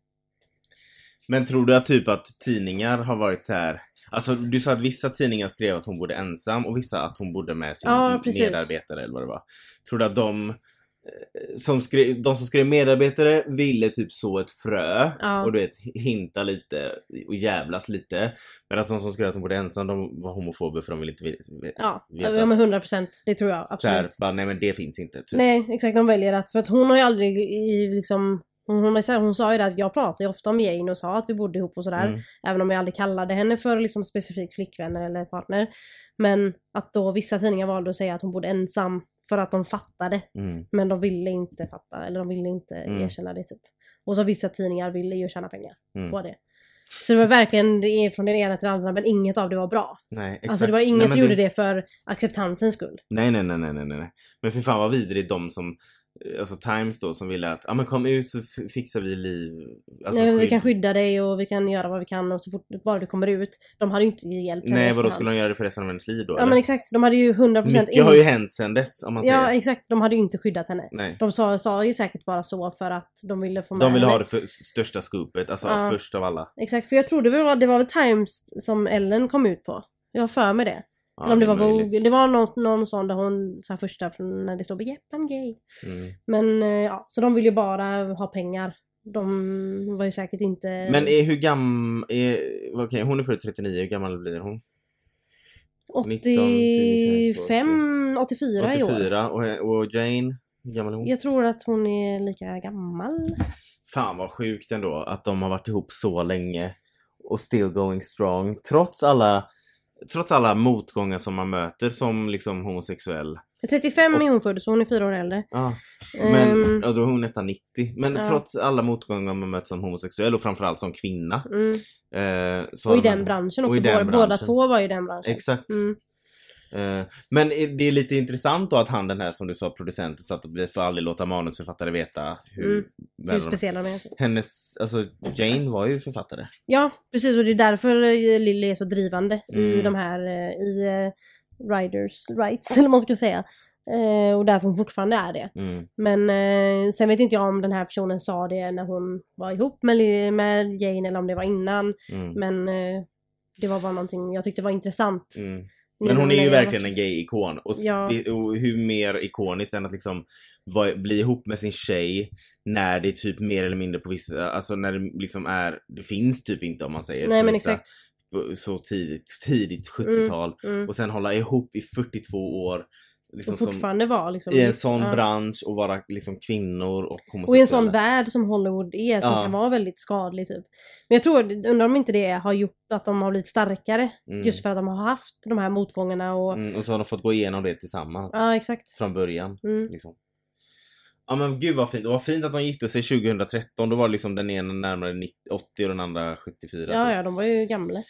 Speaker 1: Men tror du att typ att tidningar har varit så här. Alltså du sa att vissa tidningar skrev att hon bodde ensam och vissa att hon bodde med sin
Speaker 2: Ja,
Speaker 1: medarbetare eller vad det var. Tror du att de eh, som skrev, de som skrev medarbetare ville typ så ett frö
Speaker 2: Ja.
Speaker 1: och du vet hinta lite och jävlas lite. Medan de som skrev att hon bodde ensam de var homofober för de ville inte veta.
Speaker 2: Ja, ja men 100 procent. Det tror jag
Speaker 1: så här,
Speaker 2: absolut.
Speaker 1: bara, nej men det finns inte. Typ.
Speaker 2: Nej, exakt. De väljer att, för att hon har ju aldrig i, liksom hon, hon, sagt- hon sa ju det att jag pratade ju ofta om Jane och sa att vi bodde ihop och sådär.
Speaker 1: Mm.
Speaker 2: Även om jag aldrig kallade henne för liksom specifikt flickvän eller partner. Men att då vissa tidningar valde att säga att hon bodde ensam för att de fattade.
Speaker 1: Mm.
Speaker 2: Men de ville inte fatta, eller de ville inte
Speaker 1: Mm.
Speaker 2: erkänna det typ. Och så vissa tidningar ville ju tjäna pengar
Speaker 1: Mm.
Speaker 2: på det. Så det var verkligen det är från den ena till den andra men inget av det var bra.
Speaker 1: Nej, exakt.
Speaker 2: Alltså det var ingen
Speaker 1: nej,
Speaker 2: som
Speaker 1: men
Speaker 2: gjorde det för acceptansens skull.
Speaker 1: Nej, nej, nej, nej, nej, nej. Men för fan vad vidrigt de som alltså Times då som ville att, ja men kom ut så fixar vi liv. Alltså,
Speaker 2: Nej, vi
Speaker 1: skydd.
Speaker 2: kan skydda dig och vi kan göra vad vi kan och så fort bara du kommer ut. De hade ju inte hjälpt henne
Speaker 1: Nej vadå skulle de göra det för resten av hennes liv då?
Speaker 2: Ja
Speaker 1: eller?
Speaker 2: men exakt, de hade ju 100%
Speaker 1: Mycket
Speaker 2: in-
Speaker 1: har ju hänt sen dess om man säger.
Speaker 2: Ja exakt, de hade ju inte skyddat henne.
Speaker 1: Nej.
Speaker 2: De sa, sa ju säkert bara så för att de ville få med
Speaker 1: De ville
Speaker 2: henne.
Speaker 1: ha det för största scoopet, alltså
Speaker 2: Ja.
Speaker 1: först av alla.
Speaker 2: Exakt, för jag trodde det var, det var väl Times som Ellen kom ut på. Jag har för mig det.
Speaker 1: Ja,
Speaker 2: Eller om det,
Speaker 1: är
Speaker 2: var. Vogue. Det var någon, någon sån där hon, här första från när det stod Yep I'm gay.
Speaker 1: Mm.
Speaker 2: Men eh, ja, så de vill ju bara ha pengar. De var ju säkert inte...
Speaker 1: Men är, hur gammal, okej hon är född 39, hur gammal blir hon?
Speaker 2: 85, 84 i år.
Speaker 1: 84 och, och Jane, hur gammal är hon?
Speaker 2: Jag tror att hon är lika gammal.
Speaker 1: Fan vad sjukt ändå att de har varit ihop så länge och still going strong trots alla Trots alla motgångar som man möter som liksom homosexuell.
Speaker 2: 35
Speaker 1: Och-
Speaker 2: är hon född så hon är fyra år äldre.
Speaker 1: Ja. Men
Speaker 2: Ehm,
Speaker 1: ja, då är hon nästan 90. Men
Speaker 2: Ja.
Speaker 1: trots alla motgångar man möter som homosexuell och framförallt som kvinna.
Speaker 2: mm.
Speaker 1: Eh,
Speaker 2: Och i
Speaker 1: har
Speaker 2: den
Speaker 1: man-
Speaker 2: branschen också. båda, båda
Speaker 1: branschen.
Speaker 2: två var ju i den branschen.
Speaker 1: Exakt.
Speaker 2: Mm.
Speaker 1: Eh, men det är lite intressant då att han den här som du sa producenten satt och vi får aldrig låta manusförfattare veta hur...
Speaker 2: Mm. Hur speciella de är.
Speaker 1: Hennes, alltså Jane var ju författare.
Speaker 2: Ja, precis. Och det är därför eh, Lily är så drivande i
Speaker 1: Mm.
Speaker 2: de här, eh, i Riders rights, eller vad man ska säga. Och därför hon fortfarande är det.
Speaker 1: Mm.
Speaker 2: Men sen vet inte jag om den här personen sa det när hon var ihop med, med Jane eller om det var innan.
Speaker 1: Mm.
Speaker 2: Men det var bara någonting jag tyckte var intressant.
Speaker 1: Mm. Men hon är ju verkligen en gay-ikon. Och,
Speaker 2: Ja.
Speaker 1: och hur mer ikoniskt än att liksom bli ihop med sin tjej när det är typ mer eller mindre på vissa, alltså när det liksom är, det finns typ inte om man säger.
Speaker 2: Nej men
Speaker 1: vissa,
Speaker 2: exakt.
Speaker 1: Så tidigt, tidigt 70-tal.
Speaker 2: Mm.
Speaker 1: Och sen hålla ihop i 42 år. Liksom
Speaker 2: Och fortfarande var liksom...
Speaker 1: I en sån
Speaker 2: ja.
Speaker 1: bransch och vara liksom kvinnor och homosexuella.
Speaker 2: Och i en sån värld som Hollywood är, som
Speaker 1: Ja.
Speaker 2: kan vara väldigt skadlig typ. Men jag tror, undrar om inte det har gjort att de har blivit starkare.
Speaker 1: Mm.
Speaker 2: Just för att de har haft de här motgångarna och...
Speaker 1: Mm, och så har de fått gå igenom det tillsammans.
Speaker 2: Ja, exakt.
Speaker 1: Från början.
Speaker 2: Mm.
Speaker 1: Liksom. Ja men gud vad fint. Det var fint att de gifte sig 2013. Då var liksom den ena närmare 90, 80 och den andra 74.
Speaker 2: Ja,
Speaker 1: typ.
Speaker 2: ja, de var ju gamla.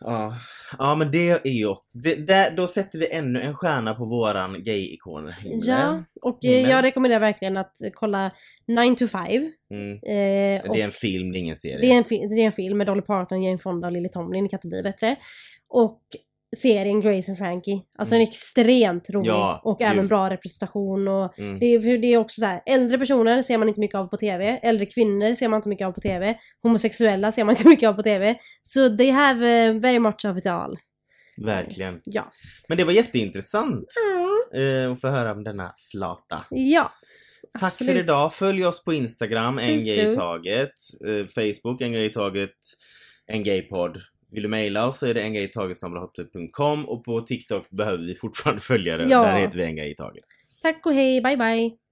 Speaker 1: Ja. Ja men det är ju... Det, där, då sätter vi ännu en stjärna på våran gay-ikon.
Speaker 2: Ja, och
Speaker 1: Himmel.
Speaker 2: jag rekommenderar verkligen att kolla 9 to 5.
Speaker 1: Mm.
Speaker 2: Eh,
Speaker 1: Det är en film, det är ingen serie.
Speaker 2: det, är en det är en film med Dolly Parton, Jane Fonda och Lily Tomlin, det kan inte bli bättre. Och serien Grace and Frankie. Alltså den är extremt rolig
Speaker 1: Ja,
Speaker 2: och
Speaker 1: gud.
Speaker 2: även bra representation och
Speaker 1: Mm.
Speaker 2: det är, det är också så här, äldre personer ser man inte mycket av på TV, äldre kvinnor ser man inte mycket av på TV, homosexuella ser man inte mycket av på TV. Så they have uh, very much of it all.
Speaker 1: Verkligen.
Speaker 2: Ja.
Speaker 1: Men det var jätteintressant eh, att få höra om denna flata.
Speaker 2: Ja.
Speaker 1: Tack
Speaker 2: absolut.
Speaker 1: för idag. Följ oss på Instagram, en
Speaker 2: Please
Speaker 1: gay i taget. Eh, Facebook, en gay i taget. En gaypodd. Vill du mejla oss så är det en gay i taget och på TikTok behöver vi fortfarande följare.
Speaker 2: Ja.
Speaker 1: Där heter vi en gay i taget.
Speaker 2: Tack och hej, bye bye!